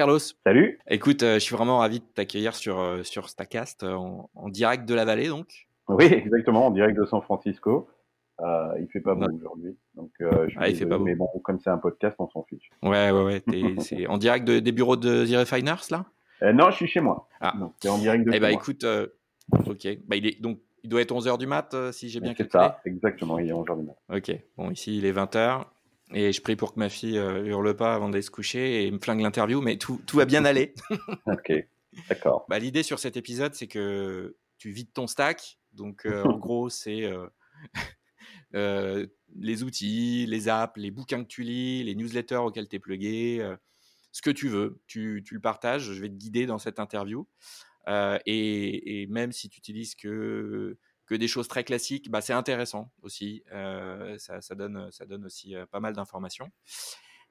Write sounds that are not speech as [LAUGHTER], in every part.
Carlos. Salut. Écoute, je suis vraiment ravi de t'accueillir sur, sur Stacast en, en, direct de la vallée donc. Oui, exactement, en direct de San Francisco. Euh, il fait pas beau aujourd'hui, donc euh, je ah, il fait pas beau. mais bon, comme c'est un podcast, on s'en fiche. Ouais, ouais, ouais. [LAUGHS] c'est en direct de, des bureaux de The Refiners là? Euh, Non, je suis chez moi. Ah. Donc en direct de. Eh bah moi. écoute, ok. Bah il est donc il doit être 11h du mat si j'ai bien calculé? C'est ça, exactement. Il est 11h du mat. Ok. Bon, ici il est 20h. Et je prie pour que ma fille hurle pas avant d'aller se coucher et me flingue l'interview, mais tout, tout va bien aller. [LAUGHS] ok, d'accord. Bah, L'idée sur cet épisode, c'est que tu vides ton stack. Donc, en [LAUGHS] gros, c'est [LAUGHS] euh, les outils, les apps, les bouquins que tu lis, les newsletters auxquels tu es plugué, euh, ce que tu veux, tu, tu, le partages. Je vais te guider dans cette interview. Euh, et, et, même si tu utilises que, que des choses très classiques, bah, c'est intéressant aussi. Ça, ça, donne, ça donne aussi pas mal d'informations.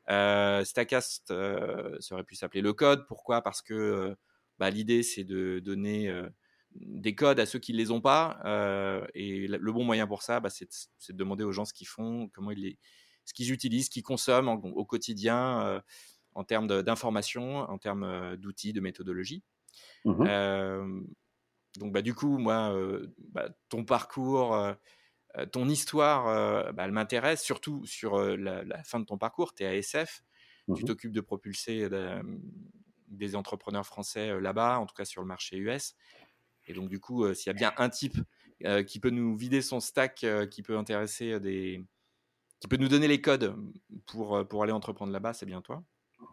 Stackcast ça aurait pu s'appeler le code. Pourquoi? Parce que bah, l'idée, c'est de donner des codes à ceux qui ne les ont pas. Euh, et le bon moyen pour ça, bah, c'est de, demander aux gens ce qu'ils font, comment ils les, ce qu'ils utilisent, ce qu'ils consomment au quotidien euh, en termes d'information, en termes euh, d'outils, de méthodologie. Mmh donc, bah, du coup, moi, bah, ton parcours, ton histoire, bah, elle m'intéresse, surtout sur la, fin de ton parcours. Tu es à SF, mmh tu t'occupes de propulser des entrepreneurs français là-bas, en tout cas sur le marché US. Et donc, du coup, euh, s'il y a bien un type euh, qui peut nous vider son stack, euh, qui peut intéresser des. qui peut nous donner les codes pour, pour aller entreprendre là-bas, c'est bien toi.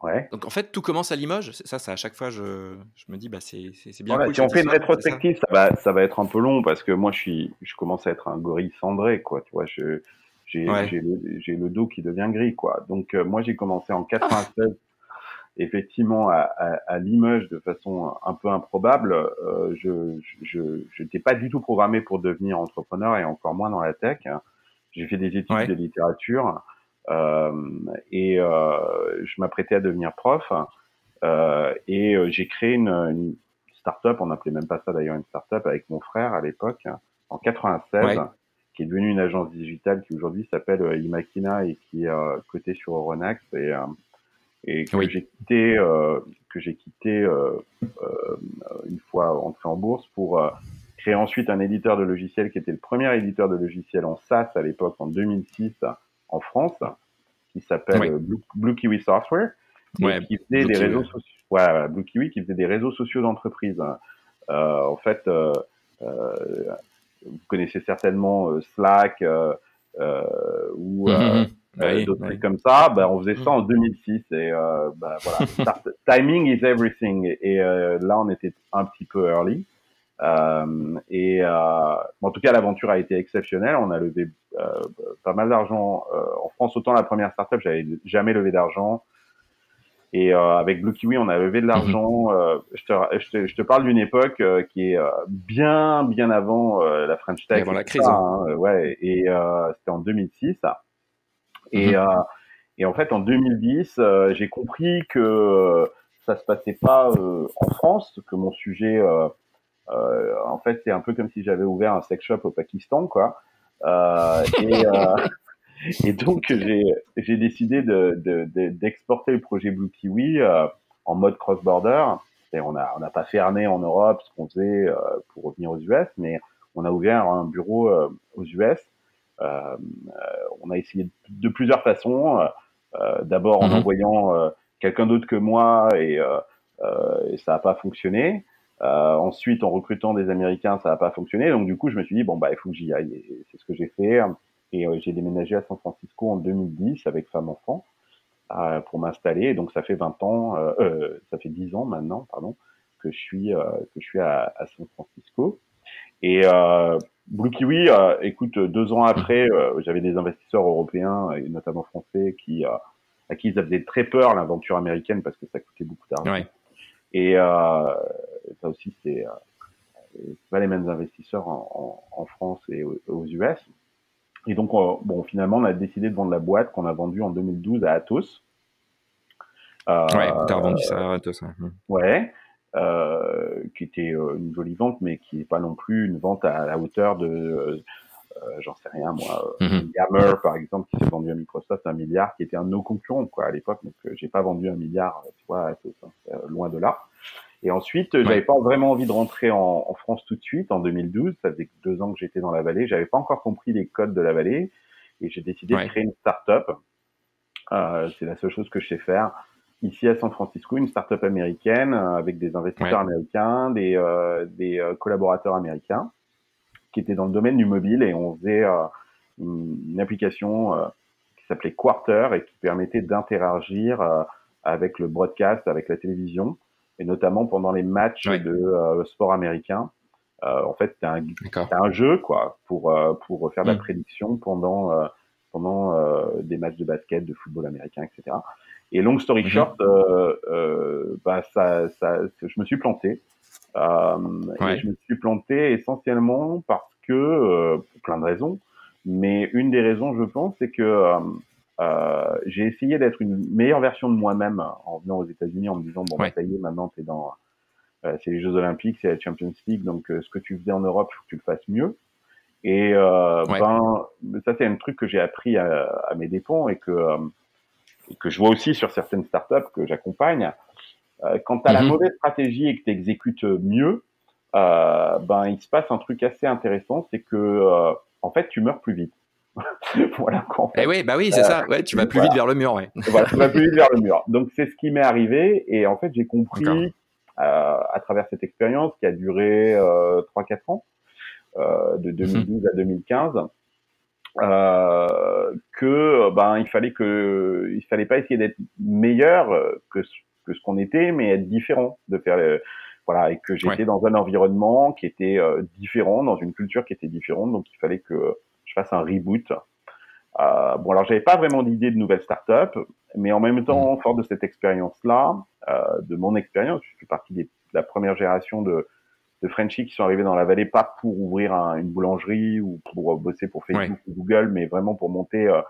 Ouais. Donc en fait, tout commence à Limoges. Ça, ça à chaque fois, je, je me dis, bah, c'est bien. Voilà, si on fait une rétrospective, ça, va, ça va être un peu long parce que moi, je, suis, je commence à être un gorille cendré, quoi. Tu vois, j'ai ouais. le, le, dos qui devient gris, quoi. Donc moi, j'ai commencé en 96 [LAUGHS] effectivement à, à, à Limoges de façon un peu improbable. Euh, je je n'étais pas du tout programmé pour devenir entrepreneur et encore moins dans la tech. J'ai fait des études de littérature euh, et euh, je m'apprêtais à devenir prof. Euh, et euh, j'ai créé une, une start-up, on n'appelait même pas ça d'ailleurs une start-up, avec mon frère à l'époque en 96. qui est devenue une agence digitale qui aujourd'hui s'appelle Imakina et qui est cotée sur Euronext. Et et que j'ai quitté euh, que j'ai quitté euh, euh, une fois entré en bourse pour euh, créer ensuite un éditeur de logiciels qui était le premier éditeur de logiciels en SaaS à l'époque en 2006 en France qui s'appelle Blue, Blue, Kiwi Software ouais, qui faisait des réseaux sociaux ouais, Blue Kiwi qui faisait des réseaux sociaux d'entreprise en fait vous connaissez certainement Slack ou. Bah euh, d'autres trucs comme ça. Ben, on faisait ça en 2006 et euh, ben, voilà. [LAUGHS] Timing is everything. Et euh, là, on était un petit peu early. Euh, et euh, en tout cas, l'aventure a été exceptionnelle. On a levé euh, pas mal d'argent en France. Autant la première startup, j'avais jamais levé d'argent. Et avec Blue Kiwi, on a levé de l'argent. Mhm. je, te, je, te, je, te, parle d'une époque qui est bien, bien avant la French Tech. avant la crise. Hein, ouais. Et c'était en 2006. Et, mhm. euh, et en fait, en 2010, euh, j'ai compris que euh, ça se passait pas en France, que mon sujet, en fait, c'est un peu comme si j'avais ouvert un sex shop au Pakistan, quoi. et, [LAUGHS] et donc, j'ai décidé d'exporter de, de, le projet Blue Kiwi en mode cross-border. On n'a on a pas fermé en Europe ce qu'on faisait pour revenir aux US, mais on a ouvert un bureau aux US euh, on a essayé de plusieurs façons. Euh, d'abord en mhm. envoyant euh, quelqu'un d'autre que moi et, et ça n'a pas fonctionné. Ensuite, en recrutant des Américains, ça n'a pas fonctionné. Donc du coup, je me suis dit bon bah il faut que j'y aille. C'est ce que j'ai fait. Et j'ai déménagé à San Francisco en 2010 avec femme enfant euh, pour m'installer. Donc ça fait 20 ans, euh, ça fait 10 ans maintenant, pardon, que je suis que je suis à, à San Francisco. Et euh, Blue Kiwi, euh, écoute, deux ans après, euh, j'avais des investisseurs européens et notamment français qui euh, à qui ça faisait très peur l'aventure américaine parce que ça coûtait beaucoup d'argent. Ouais. Et euh, ça aussi, c'est pas les mêmes investisseurs en, en, en France et aux, US. Et donc, bon, finalement, on a décidé de vendre la boîte qu'on a vendue en 2012 à Atos. Euh, ouais, t'as revendu ça à Atos. Ouais. ouais. Euh, qui était euh, une jolie vente, mais qui n'est pas non plus une vente à la hauteur de j'en sais rien moi, mm par exemple qui s'est vendu à Microsoft un milliard, qui était un de nos concurrents quoi à l'époque, donc j'ai pas vendu un milliard, tu vois, loin de là. Et ensuite, j'avais pas vraiment envie de rentrer en, en, France tout de suite en 2012. Ça faisait deux ans que j'étais dans la vallée, j'avais pas encore compris les codes de la vallée, et j'ai décidé de créer une start-up. Euh, c'est la seule chose que je sais faire. Ici à San Francisco, une start-up américaine euh, avec des investisseurs américains, des, euh, des euh, collaborateurs américains qui étaient dans le domaine du mobile et on faisait une, une, application qui s'appelait Quarter et qui permettait d'interagir avec le broadcast, avec la télévision et notamment pendant les matchs de sport américain. en fait, c'était un, un, jeu quoi pour pour faire de la mm. prédiction pendant pendant des matchs de basket, de football américain, etc. Et long story mhm. short, euh, euh, bah ça, ça, je me suis planté. Euh, et je me suis planté essentiellement parce que, euh, pour plein de raisons, mais une des raisons, je pense, c'est que euh, j'ai essayé d'être une meilleure version de moi-même en venant aux États-Unis en me disant bon, bah, ça y est, maintenant t'es dans, c'est les Jeux Olympiques, c'est la Champions League, donc ce que tu faisais en Europe, il faut que tu le fasses mieux. Et ben, ça c'est un truc que j'ai appris à, à, mes dépens et que que je vois aussi sur certaines startups que j'accompagne, euh, quand tu as la mhm. mauvaise stratégie et que tu exécutes mieux, euh, ben il se passe un truc assez intéressant, c'est que euh, en fait tu meurs plus vite. [LAUGHS] voilà. Eh oui, bah oui, c'est ça. Ouais, tu vas plus vite vers le mur, ouais. voilà, tu vas [LAUGHS] plus vite vers le mur. Donc c'est ce qui m'est arrivé et en fait j'ai compris à travers cette expérience qui a duré 3-4 ans, de 2012 mhm. à 2015, euh, que ben il fallait que il fallait pas essayer d'être meilleur que que ce qu'on était, mais être différent, de faire voilà et que j'étais dans un environnement qui était euh, différent, dans une culture qui était différente, donc il fallait que je fasse un reboot. Euh, bon alors j'avais pas vraiment d'idée de nouvelle start-up, mais en même temps, mmh. fort de cette expérience-là, euh, de mon expérience, je suis partie de la première génération de de Frenchies qui sont arrivés dans la vallée, pas pour ouvrir une boulangerie ou pour bosser pour Facebook ou Google, mais vraiment pour monter euh,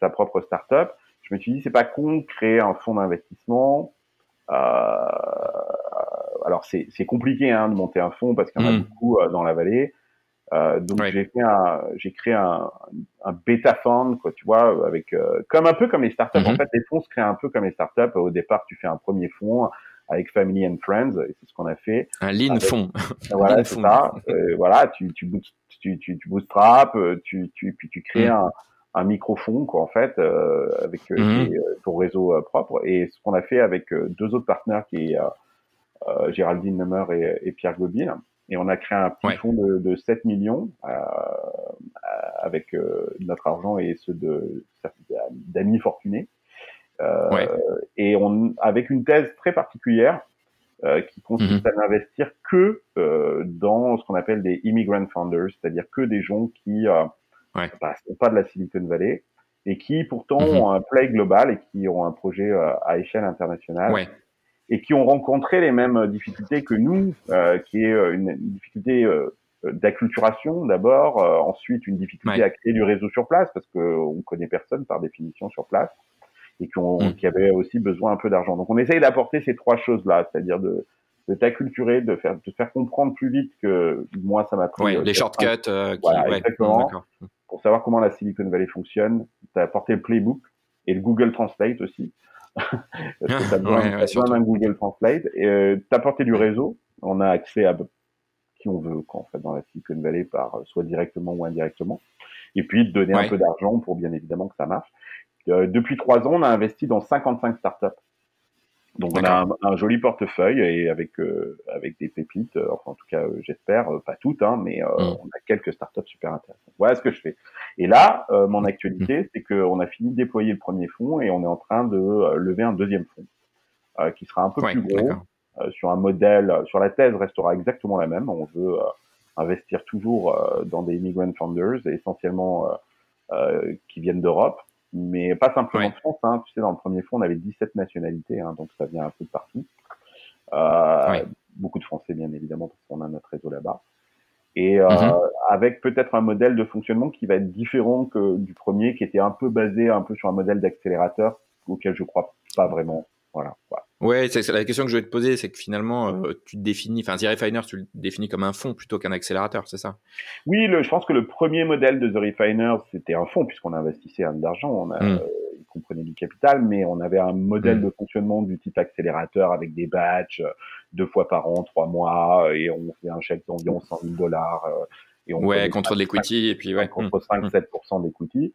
sa propre startup. Je me suis dit, c'est pas con de créer un fonds d'investissement. Euh, alors c'est compliqué hein, de monter un fonds parce qu'il y en a hmm. beaucoup euh, dans la vallée. Euh, donc j'ai fait un, j'ai créé un, un bêta fund, quoi, tu vois, avec comme un peu comme les startups. En hmm. fait, les fonds se créent un peu comme les startups. Au départ, tu fais un premier fonds avec Family and Friends, et c'est ce qu'on a fait. Un lean fond. [LAUGHS] Voilà, c'est ça. Euh, voilà, tu, tu, tu, tu, tu bootstrap, euh, tu, tu, puis tu crées mm. un, un micro-fond, quoi, en fait, euh, avec euh, mm-hmm. ton réseau propre. Et ce qu'on a fait avec deux autres partenaires qui est Géraldine Nummer et, et, Pierre Gobin. Et on a créé un petit fonds de, de 7 millions avec notre argent et ceux de d'amis fortunés. Euh, et on, avec une thèse très particulière euh, qui consiste mhm. à n'investir que euh, dans ce qu'on appelle des immigrant founders, c'est-à-dire que des gens qui euh, ouais. bah, sont pas de la Silicon Valley et qui pourtant mhm. ont un play global et qui ont un projet à échelle internationale ouais. et qui ont rencontré les mêmes difficultés que nous, qui est une, difficulté d'acculturation d'abord, ensuite une difficulté ouais. à créer du réseau sur place parce qu'on connaît personne par définition sur place et mm. qui, avaient aussi besoin un peu d'argent. Donc on essaye d'apporter ces trois choses-là, c'est-à-dire de, de t'acculturer, de faire, de faire comprendre plus vite que moi ça m'a pris. Oui, les shortcuts. Euh, voilà, ouais, exactement. Pour savoir comment la Silicon Valley fonctionne, tu as apporté le playbook et le Google Translate aussi. [LAUGHS] Parce que tu as besoin, d'un Google Translate. Et euh, tu as apporté du réseau. On a accès à qui on veut quand, en fait, dans la Silicon Valley, par soit directement ou indirectement. Et puis de donner un peu d'argent pour bien évidemment que ça marche. Euh, depuis trois ans, on a investi dans 55 startups. Donc on a un, un, joli portefeuille et avec euh, avec des pépites, euh, enfin en tout cas j'espère, pas toutes, hein, mais mm. on a quelques startups super intéressantes. Voilà ce que je fais. Et là, mon actualité, mm. c'est qu'on a fini de déployer le premier fonds et on est en train de lever un deuxième fonds qui sera un peu plus gros sur un modèle. Sur la thèse restera exactement la même. On veut investir toujours dans des immigrant founders, essentiellement qui viennent d'Europe mais pas simplement de France. Hein. Tu sais, dans le premier fonds, on avait 17 nationalités, hein, donc ça vient un peu de partout. Euh, Beaucoup de Français, bien évidemment, parce qu'on a notre réseau là-bas. Et euh, mm-hmm. avec peut-être un modèle de fonctionnement qui va être différent que du premier, qui était un peu basé un peu sur un modèle d'accélérateur auquel je crois pas vraiment. Voilà. Ouais, c'est la question que je vais te poser, c'est que finalement, euh, tu te définis, enfin, The Refiner, tu le définis comme un fonds plutôt qu'un accélérateur, c'est ça? Oui, le, je pense que le premier modèle de The Refiner, c'était un fonds, puisqu'on investissait un d'argent, on a, hmm. euh, il comprenait du capital, mais on avait un modèle hmm. de fonctionnement du type accélérateur avec des batchs euh, deux fois par an, trois mois, et on fait un chèque d'environ 100 000 dollars. et on ouais, contre l'equity, et puis ouais. Contre 5-7% hmm. d'equity.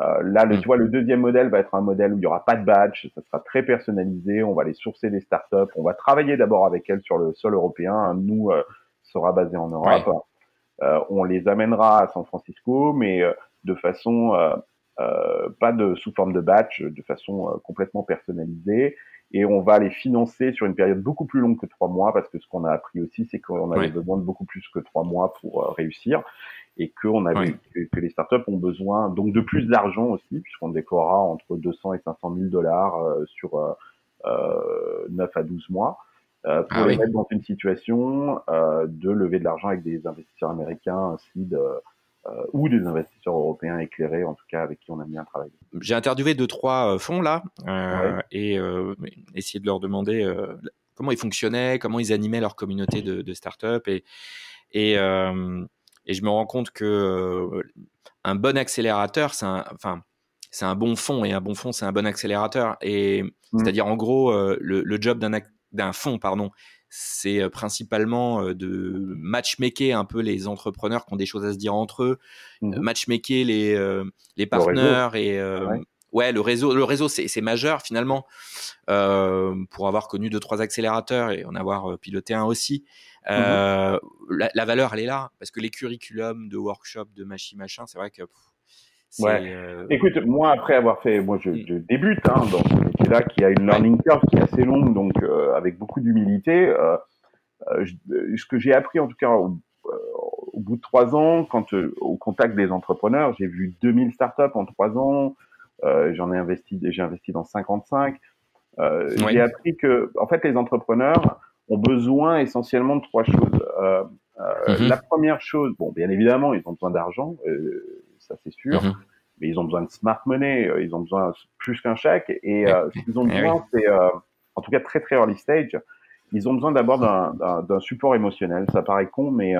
Euh, là, le, mm. tu vois, le deuxième modèle va être un modèle où il y aura pas de badge, ça sera très personnalisé. On va aller sourcer des startups. On va travailler d'abord avec elles sur le sol européen. Nous euh, sera basé en Europe. Euh, on les amènera à San Francisco, mais euh, de façon euh, pas de sous forme de batch, de façon complètement personnalisée. Et on va les financer sur une période beaucoup plus longue que trois mois, parce que ce qu'on a appris aussi, c'est qu'on avait besoin de beaucoup plus que trois mois pour réussir et qu'on avait que, les startups ont besoin donc de plus d'argent aussi puisqu'on décorera entre 200 et 500 000 dollars euh, sur euh, 9 euh, à 12 mois euh, pour ah les mettre dans une situation de lever de l'argent avec des investisseurs américains ainsi de ou des investisseurs européens éclairés, en tout cas avec qui on a bien travaillé. J'ai interviewé deux trois fonds là et essayé de leur demander comment ils fonctionnaient, comment ils animaient leur communauté de, de startups et et et je me rends compte que euh, un bon accélérateur, c'est un, enfin, c'est un bon fond et un bon fond, c'est un bon accélérateur. Et mmh. c'est-à-dire en gros, euh, le, le, job d'un d'un fond, pardon, c'est euh, principalement de matchmaker un peu les entrepreneurs qui ont des choses à se dire entre eux, mmh. matchmaker les les partenaires et ouais. Le réseau, le réseau, c'est majeur finalement pour avoir connu deux trois accélérateurs et en avoir piloté un aussi. Mmh euh, la, valeur, elle est là, parce que les curriculums de workshop, de machin, machin, c'est vrai que. ouais. Euh, Écoute, moi, après avoir fait, moi, je, mmh. je débute hein, dans ce métier-là qui a une learning curve qui est assez longue, donc euh, avec beaucoup d'humilité. Euh, ce que j'ai appris, en tout cas, au, au bout de trois ans, quand au contact des entrepreneurs, j'ai vu 2000 startups en trois ans. J'en ai investi, j'ai investi dans 55. J'ai appris que, en fait, les entrepreneurs ont besoin essentiellement de trois choses. Euh, euh, mhm. La première chose, bon, bien évidemment, ils ont besoin d'argent, euh, ça c'est sûr, mhm. mais ils ont besoin de smart money, ils ont besoin plus qu'un chèque, et ce qu'ils ont eh besoin, c'est, en tout cas très très early stage, ils ont besoin d'abord d'un support émotionnel. Ça paraît con, mais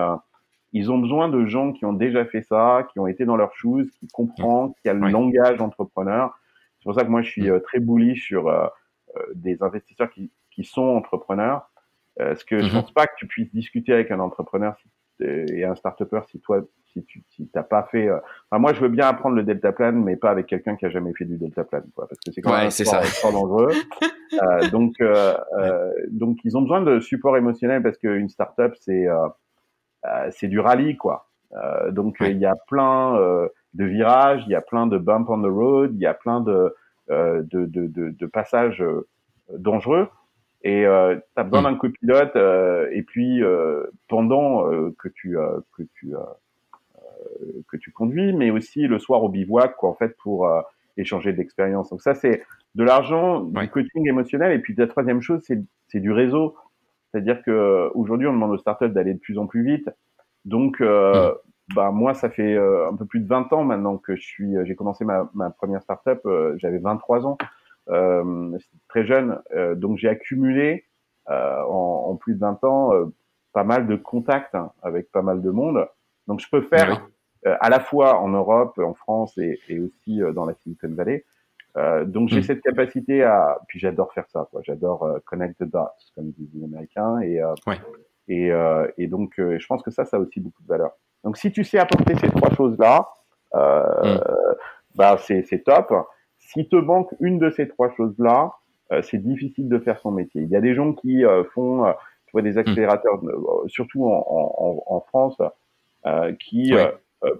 ils ont besoin de gens qui ont déjà fait ça, qui ont été dans leurs choses, qui comprennent, qui a le langage entrepreneur. C'est pour ça que moi je suis mm. très bullish sur des investisseurs qui, qui sont entrepreneurs est-ce que je mhm. pense pas que tu puisses discuter avec un entrepreneur et un start-upper si toi, si tu si t'as pas fait. Euh, enfin, moi, je veux bien apprendre le delta plan, mais pas avec quelqu'un qui a jamais fait du delta plan, quoi, parce que c'est quand même ouais, dangereux. [LAUGHS] euh, donc, euh, euh, donc, ils ont besoin de support émotionnel parce qu'une start-up, c'est euh, euh, c'est du rallye, quoi. donc, il y a plein de virages, il y a plein de bumps on the road, il y a plein de de, de, de, de passages dangereux. Et euh, tu as besoin mm. d'un copilote euh, et puis euh, pendant euh, que tu que tu que tu conduis, mais aussi le soir au bivouac, quoi, en fait, pour échanger de l'expérience. Donc ça, c'est de l'argent, du coaching émotionnel. Et puis la troisième chose, c'est du réseau. C'est-à-dire que aujourd'hui, on demande aux startups d'aller de plus en plus vite. Donc, euh, mm. bah moi, ça fait un peu plus de 20 ans maintenant que je suis. J'ai commencé ma, ma première startup. J'avais 23 ans. Euh, très jeune, euh, donc j'ai accumulé euh, en, en, plus de 20 ans pas mal de contacts hein, avec pas mal de monde. Donc je peux faire à la fois en Europe, en France et, et aussi dans la Silicon Valley. Euh, donc j'ai mm. cette capacité à, puis j'adore faire ça, quoi. J'adore euh, connect the dots, comme disent les Américains, et euh, ouais. et, et donc je pense que ça, ça a aussi beaucoup de valeur. Donc si tu sais apporter ces trois choses là, mm. bah c'est c'est top. S'il te manque une de ces trois choses-là, euh, c'est difficile de faire son métier. Il y a des gens qui euh, font, euh, tu vois, des hmm. accélérateurs, surtout en, en, en France, qui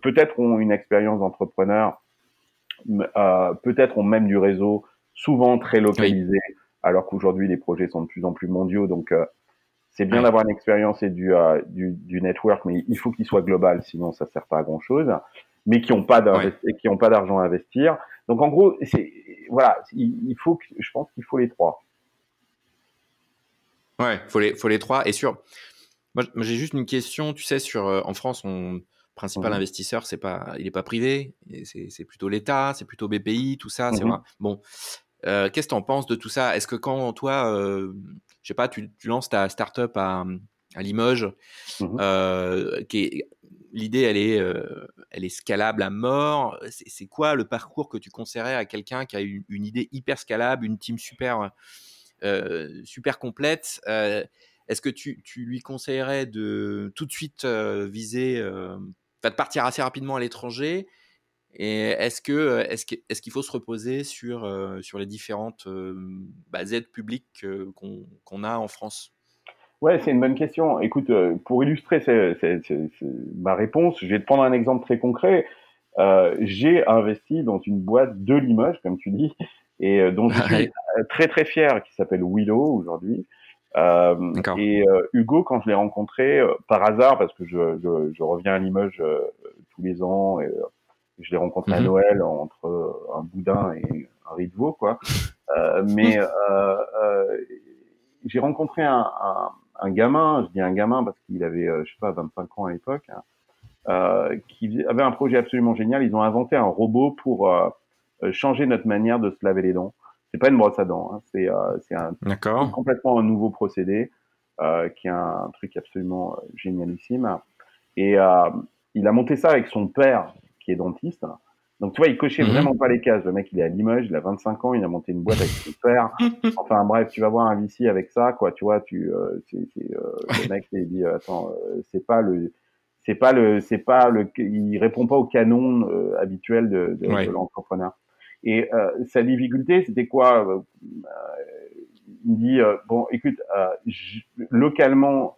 peut-être ont une expérience d'entrepreneur, peut-être ont même du réseau, souvent très localisé, alors qu'aujourd'hui les projets sont de plus en plus mondiaux. Donc c'est bien d'avoir une expérience et du, du, du, network, mais il faut qu'il soit global, sinon ça sert pas à grand chose. Mais qui n'ont pas qui ont pas d'argent à investir. Donc en gros, c'est voilà, il, faut que, je pense qu'il faut les trois. Ouais, faut les faut les trois et sur moi, j'ai juste une question, tu sais sur euh, en France on principal mmh investisseur, c'est pas il est pas privé, c'est plutôt l'État, c'est plutôt BPI, tout ça, c'est mmh vrai. Bon, Qu'est-ce que tu en penses de tout ça? Est-ce que quand toi, je sais pas, tu, lances ta startup à, à Limoges, mmh qui l'idée elle est, elle est scalable à mort? C'est quoi le parcours que tu conseillerais à quelqu'un qui a une, une, idée hyper scalable, une team super, super complète? Est-ce que tu, lui conseillerais de tout de suite euh, viser, euh, de partir assez rapidement à l'étranger Et est-ce que est-ce qu'il faut se reposer sur euh, sur les différentes bah, aides publiques qu'on a en France? Ouais, c'est une bonne question. Écoute, pour illustrer ma réponse, je vais te prendre un exemple très concret. j'ai investi dans une boîte de Limoges, comme tu dis, et dont je suis très très fier, qui s'appelle Willow aujourd'hui. Euh, et euh, Hugo, quand je l'ai rencontré euh, par hasard, parce que je, je, je reviens à Limoges tous les ans, et je l'ai rencontré à mhm. Noël entre un boudin et un riz de veau, quoi. mais j'ai rencontré un, un, un, gamin, je dis un gamin parce qu'il avait, je sais pas, 25 ans à l'époque, hein, euh, qui avait un projet absolument génial. Ils ont inventé un robot pour euh, changer notre manière de se laver les dents c'est pas une brosse à dents, hein. c'est euh, complètement un nouveau procédé euh, qui est un, truc absolument euh, génialissime. Et il a monté ça avec son père qui est dentiste. Donc tu vois, il cochait mhm. vraiment pas les cases. Le mec, il est à Limoges, il a 25 ans, il a monté une boîte avec son père. [LAUGHS] Enfin bref, tu vas voir un VC avec ça, quoi. Tu vois, tu, euh, c'est, le mec il dit, attends, c'est pas le, c'est pas le, c'est pas le, il répond pas au canon habituel de, de, de l'entrepreneur. Et euh, sa difficulté, c'était quoi euh, Il me dit euh, bon, écoute, localement,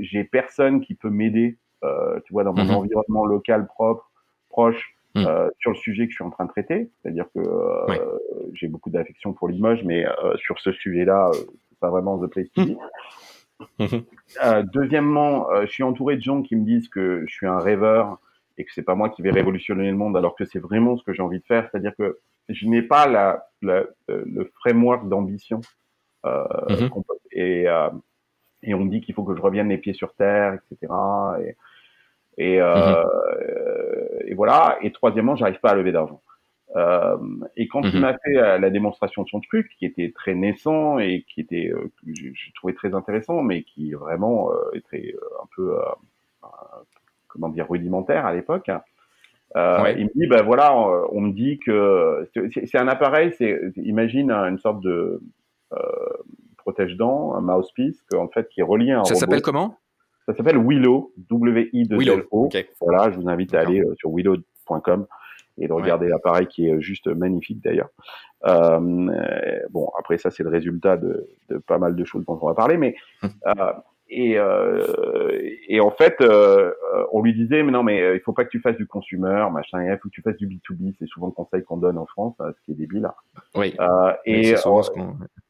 j'ai personne qui peut m'aider, tu vois, dans mon mhm. environnement local propre, proche, mm. sur le sujet que je suis en train de traiter. C'est-à-dire que j'ai beaucoup d'affection pour Limoges, mais sur ce sujet-là, c'est pas vraiment the place to be. [LAUGHS] Mhm. deuxièmement, je suis entouré de gens qui me disent que je suis un rêveur, et que c'est pas moi qui vais révolutionner le monde alors que c'est vraiment ce que j'ai envie de faire c'est-à-dire que je n'ai pas la, la, le framework d'ambition euh, mhm. et euh, et on me dit qu'il faut que je revienne les pieds sur terre etc et et, euh, mhm. et voilà et troisièmement j'arrive pas à lever d'argent euh, et quand il mhm. m'a fait euh, la démonstration de son truc, qui était très naissant et qui était, euh, que j'ai trouvé très intéressant, mais qui vraiment était un peu comment dire rudimentaire à l'époque. Euh, Il me dit ben voilà, on, me dit que c'est un appareil, c'est imagine une sorte de euh, protège-dents, un mouthpiece, en fait qui est relié à un Ça s'appelle comment? Ça s'appelle Willow, W I 2 L O. Voilà, je vous invite à aller euh, sur willow.com et de regarder l'appareil qui est juste magnifique d'ailleurs. Euh, bon, après ça, c'est le résultat de, de, pas mal de choses dont on va parler, mais hum. Et, euh, et en fait, euh, on lui disait, mais non, mais euh, il faut pas que tu fasses du consumer, machin, il faut que tu fasses du B2B. C'est souvent le conseil qu'on donne en France, hein, ce qui est débile. Oui. Euh, et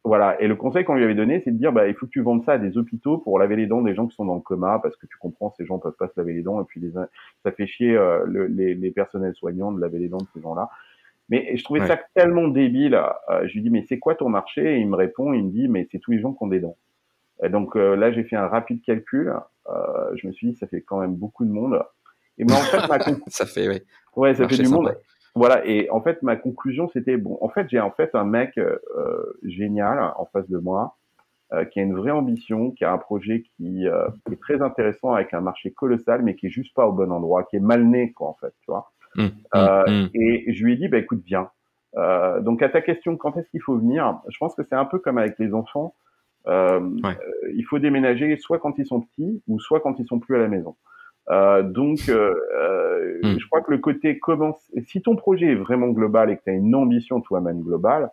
voilà. Et le conseil qu'on lui avait donné, c'est de dire, bah, il faut que tu vendes ça à des hôpitaux pour laver les dents des gens qui sont dans le coma, parce que tu comprends, ces gens peuvent pas se laver les dents, et puis les, ça fait chier euh, le, les, les, personnels soignants de laver les dents de ces gens-là. Mais je trouvais ça tellement débile. Euh, je lui dis, mais c'est quoi ton marché? Et il me répond, il me dit, mais c'est tous les gens qui ont des dents. Et donc euh, là, j'ai fait un rapide calcul. Euh, je me suis dit, ça fait quand même beaucoup de monde. Et mais en fait, ma [LAUGHS] ça fait, oui. Ouais, ça fait du monde. Voilà. Et en fait, ma conclusion, c'était bon. En fait, j'ai en fait un mec euh, génial en face de moi, euh, qui a une vraie ambition, qui a un projet qui euh, est très intéressant avec un marché colossal, mais qui est juste pas au bon endroit, qui est mal né, quoi, en fait, tu vois. Mmh, mmh, mmh. Et je lui ai dit, bah écoute, viens. donc à ta question, quand est-ce qu'il faut venir? Je pense que c'est un peu comme avec les enfants. Euh, euh, il faut déménager soit quand ils sont petits ou soit quand ils sont plus à la maison. Euh, donc, euh, hmm. je crois que le côté commence. Si ton projet est vraiment global et que tu as une ambition toi-même globale,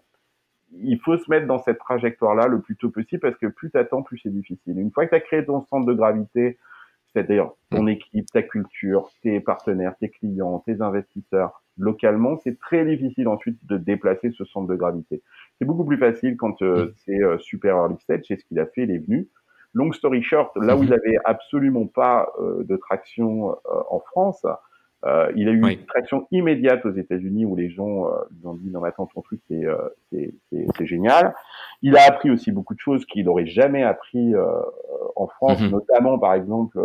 il faut se mettre dans cette trajectoire-là le plus tôt possible parce que plus tu attends, plus c'est difficile. Une fois que tu as créé ton centre de gravité, c'est-à-dire ton hmm. équipe, ta culture, tes partenaires, tes clients, tes investisseurs, localement, c'est très difficile ensuite de déplacer ce centre de gravité. C'est beaucoup plus facile quand euh, c'est euh, super early stage, c'est ce qu'il a fait, il est venu. Long story short, là où il mm-hmm. avait absolument pas euh, de traction en France, il a eu une traction immédiate aux États-Unis où les gens lui ont dit non mais attends ton truc c'est c'est génial. Il a appris aussi beaucoup de choses qu'il n'aurait jamais appris en France, mm-hmm. notamment par exemple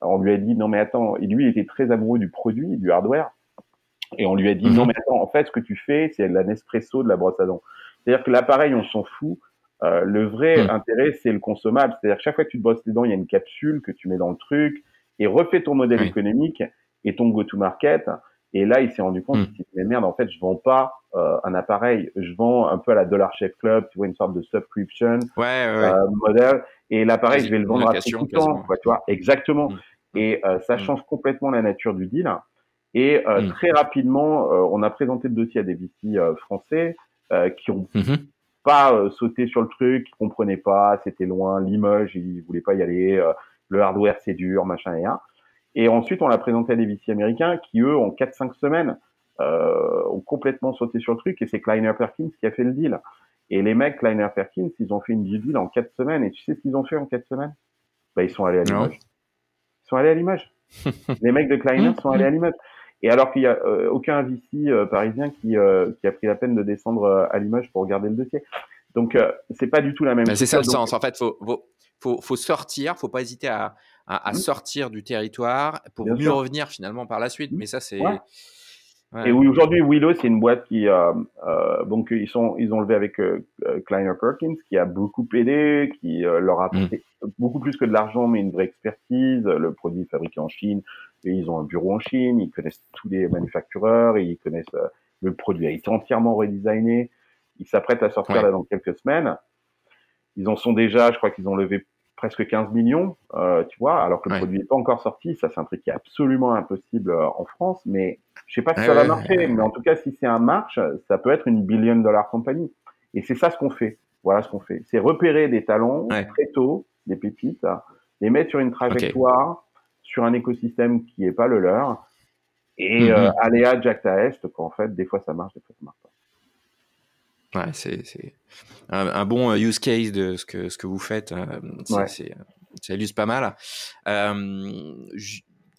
on lui a dit non mais attends et lui il était très amoureux du produit du hardware Et on lui a dit, Mhm. non, mais attends, en fait, ce que tu fais, c'est la Nespresso de la brosse à dents. C'est-à-dire que l'appareil, on s'en fout. Euh, le vrai Mhm. intérêt, c'est le consommable. C'est-à-dire que chaque fois que tu te brosses les dents, il y a une capsule que tu mets dans le truc et refais ton modèle Oui. économique et ton go-to-market. Et là, il s'est rendu compte, Mhm. il s'est dit, mais merde, en fait, je vends pas euh, un appareil, je vends un peu à la Dollar Chef Club, tu vois, une sorte de subscription Ouais, ouais, ouais. euh, modèle. Et l'appareil, je vais le vendre à tout temps, quasiment. quoi, tu vois, exactement. Mm. Et euh, ça change complètement la nature du deal. Et euh, Mm. très rapidement, euh, on a présenté le dossier à des VC euh, français euh, qui ont Mhm. pas euh, sauté sur le truc, qui comprenaient pas, c'était loin, Limoges, ils voulaient pas y aller, euh, le hardware c'est dur, machin et un. Et ensuite, on l'a présenté à des VC américains qui, eux, en 4-5 semaines, euh, ont complètement sauté sur le truc et c'est Kleiner Perkins qui a fait le deal. Et les mecs, Kleiner Perkins, ils ont fait une deal en 4 semaines. Et tu sais ce qu'ils ont fait en 4 semaines? Bah, Ils sont allés à. Limoges. Ils sont allés à Limoges. [LAUGHS] les mecs de Kleiner sont allés à Limoges. Et alors qu'il y a euh, aucun VC euh, parisien qui, euh, qui a pris la peine de descendre à Limoges pour regarder le dossier. Donc, c'est pas du tout la même Mais c'est ça le sens. En fait, faut, faut, faut, sortir, faut pas hésiter à, à, à Mhm. sortir du territoire pour Bien mieux sûr. revenir finalement par la suite. Mhm. Mais ça, c'est. Ouais. Ouais. Et oui, aujourd'hui, Willow, c'est une boîte qui, donc ils sont, ils ont levé avec Kleiner Perkins, qui a beaucoup aidé, qui leur a apporté beaucoup plus que de l'argent, mais une vraie expertise. Le produit est fabriqué en Chine, et ils ont un bureau en Chine, ils connaissent tous les manufactureurs, ils connaissent euh, le produit a été entièrement redesigné. Ils s'apprêtent à sortir Ouais. là dans quelques semaines. Ils en sont déjà, je crois qu'ils ont levé presque 15 millions, euh, tu vois, alors que le Ouais. produit n'est pas encore sorti. Ça, c'est un truc qui est absolument impossible euh, en France, mais je sais pas si Ouais, ça va marcher, mais en tout cas, si c'est un marche, ça peut être une billion dollar compagnie. Et c'est ça ce qu'on fait. Voilà ce qu'on fait. C'est repérer des talents très tôt, des pépites, les mettre sur une trajectoire, sur un écosystème qui est pas le leur, et Mhm. euh, à Jack Est, qu'en fait, des fois ça marche, des fois ça marche pas. Ouais, c'est c'est un, un bon euh, use case de ce que, ce que vous faites. euh, c'est- Ouais. ça illustre pas mal. Euh,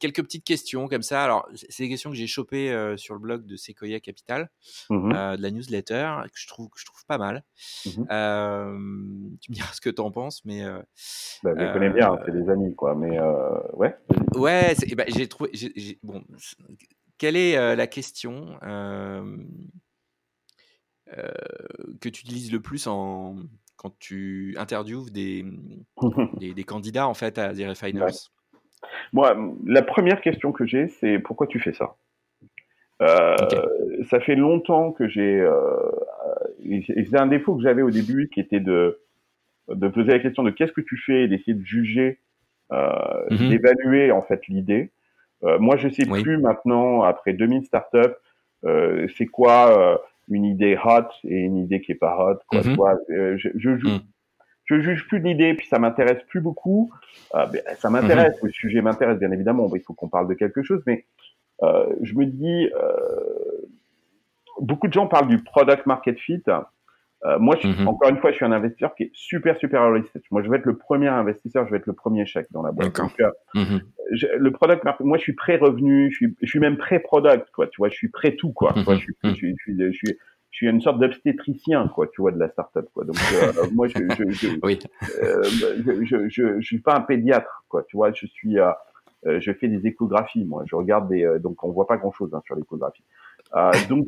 quelques petites questions comme ça. Alors, c'est des questions que j'ai chopées euh, sur le blog de Sequoia Capital, Mhm. euh, de la newsletter, que je trouve, que je trouve pas mal. Mhm. Euh, tu me diras [LAUGHS] ce que tu en penses, mais Bah, je les connais bien, c'est des amis, quoi. Mais ouais. ouais, eh ben, j'ai trouvé. bon, quelle est la question que tu utilises le plus en, quand tu interviews des, [LAUGHS] des, des candidats en fait à des refiners? Moi, la première question que j'ai, c'est pourquoi tu fais ça? Euh, Ça fait longtemps que j'ai. Euh, c'est un défaut que j'avais au début, qui était de de poser la question de qu'est-ce que tu fais et d'essayer de juger, euh, Mhm. d'évaluer en fait l'idée. Euh, moi, je sais Oui. plus maintenant, après 2000 startups, euh, c'est quoi euh, une idée hot et une idée qui est pas hot. Quoi, Mhm. tu vois Euh, je, je, juge, Mhm. Je juge plus de l'idée, puis ça m'intéresse plus beaucoup. Euh, ben, ça m'intéresse, Mhm. le sujet m'intéresse bien évidemment. Il faut qu'on parle de quelque chose, mais euh, je me dis, euh, beaucoup de gens parlent du product market fit. Euh, moi, je, Mhm. encore une fois, je suis un investisseur qui est super, super early stage. Moi, je vais être le premier investisseur, je vais être le premier chèque dans la boîte. Donc, euh, Mhm. je- le product market, moi, je suis pré-revenu, je suis, je suis même pré-product, quoi. Tu vois, je suis pré-tout, quoi. Tu vois, je suis, je suis, je suis, je suis, je suis une sorte d'obstétricien, quoi. Tu vois, de la startup, quoi. Donc, euh, [LAUGHS] moi, je, je, je, Oui. euh, je, je, je, je suis pas un pédiatre, quoi. Tu vois, je suis, euh, euh, je fais des échographies, moi. Je regarde des, euh, donc on voit pas grand chose hein, sur l'échographie. Euh, donc,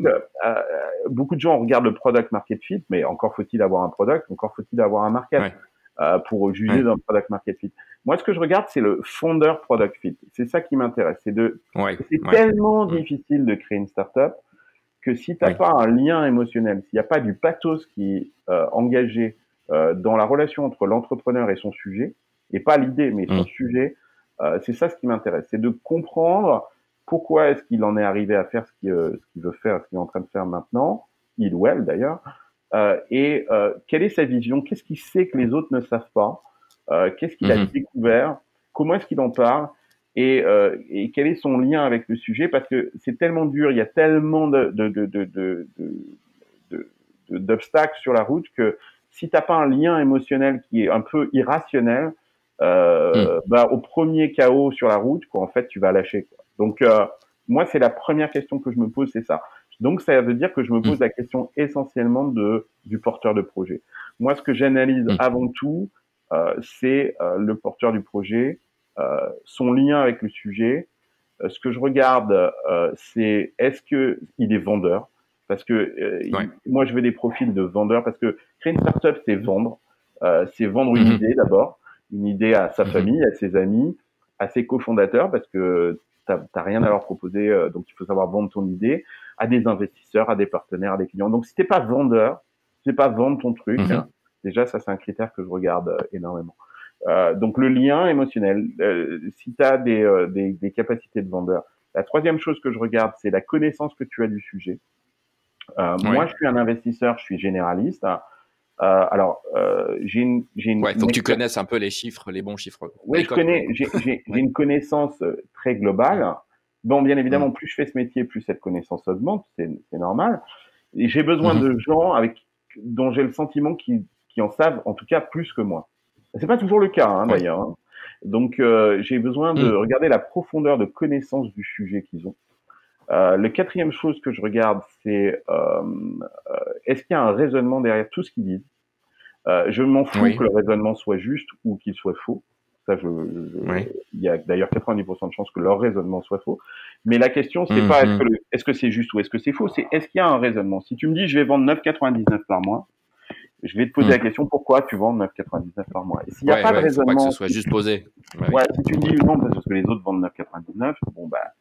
beaucoup de gens regardent le product market fit, mais encore faut-il avoir un product, encore faut-il avoir un market Ouais. euh, pour juger Ouais. d'un product market fit. Moi, ce que je regarde, c'est le founder product fit. C'est ça qui m'intéresse. C'est de, Ouais. c'est ouais. tellement difficile de créer une startup que si t'as Oui. pas un lien émotionnel, s'il n'y a pas du pathos qui est euh, engagé euh, dans la relation entre l'entrepreneur et son sujet, et pas l'idée, mais son Mm. sujet, euh, c'est ça ce qui m'intéresse. C'est de comprendre pourquoi est-ce qu'il en est arrivé à faire ce qu'il veut faire, ce qu'il est en train de faire maintenant, il ou elle d'ailleurs, et quelle est sa vision, qu'est-ce qu'il sait que les autres ne savent pas, qu'est-ce qu'il a Mhm. découvert, comment est-ce qu'il en parle, et, euh, et quel est son lien avec le sujet, parce que c'est tellement dur, il y a tellement de, de, de, d'obstacles sur la route que si t'as pas un lien émotionnel qui est un peu irrationnel, euh, bah, au premier chaos sur la route, quoi, en fait, tu vas lâcher. Quoi. Donc, euh, moi, c'est la première question que je me pose, c'est ça. Donc, ça veut dire que je me pose la question essentiellement de du porteur de projet. Moi, ce que j'analyse Mm. avant tout, euh, c'est euh, le porteur du projet, son lien avec le sujet, ce que je regarde, c'est est-ce que il est vendeur? Parce que moi, je veux des profils de vendeurs parce que créer une startup, c'est vendre. c'est vendre une mhm. idée d'abord, une idée à sa mhm. famille, à ses amis, à ses cofondateurs, parce que t'as rien à leur proposer, donc il faut savoir vendre ton idée à des investisseurs, à des partenaires, à des clients. Donc si t'es pas vendeur, si t'es pas vendre ton truc, mhm. déjà ça c'est un critère que je regarde énormément. Euh, donc le lien émotionnel, euh, si tu as des, euh, des, des, capacités de vendeur. La troisième chose que je regarde, c'est la connaissance que tu as du sujet. Moi, je suis un investisseur, je suis généraliste. alors, j'ai une, j'ai une. Ouais, faut que tu connaisses un peu les chiffres, les bons chiffres. Oui, je connais. J'ai une connaissance très globale. Bon, bien évidemment, plus je fais ce métier, plus cette connaissance augmente, c'est normal. Et j'ai besoin mhm. de gens avec dont j'ai le sentiment qu'ils qui en savent, en tout cas, plus que moi. C'est pas toujours le cas, hein, d'ailleurs. Hein. Donc, euh, j'ai besoin de mm. regarder la profondeur de connaissance du sujet qu'ils ont. Euh, le quatrième chose que je regarde, c'est euh, euh est-ce qu'il y a un raisonnement derrière tout ce qu'ils disent? Je m'en fous que le raisonnement soit juste ou qu'il soit faux. Ça, je, il y a d'ailleurs 90% de chances que leur raisonnement soit faux. Mais la question, c'est mm, pas est-ce que, est-ce que c'est juste ou est-ce que c'est faux, c'est est-ce qu'il y a un raisonnement? Si tu me dis je vais vendre 9,99 par mois, je vais te poser la hmm. question pourquoi tu vends 9,99 par mois? Et s'il n'y a pas de raisonnement, pas que ce soit juste posé. [LAUGHS] Ouais, si tu me dis non parce que les autres vendent 9,99, bon bah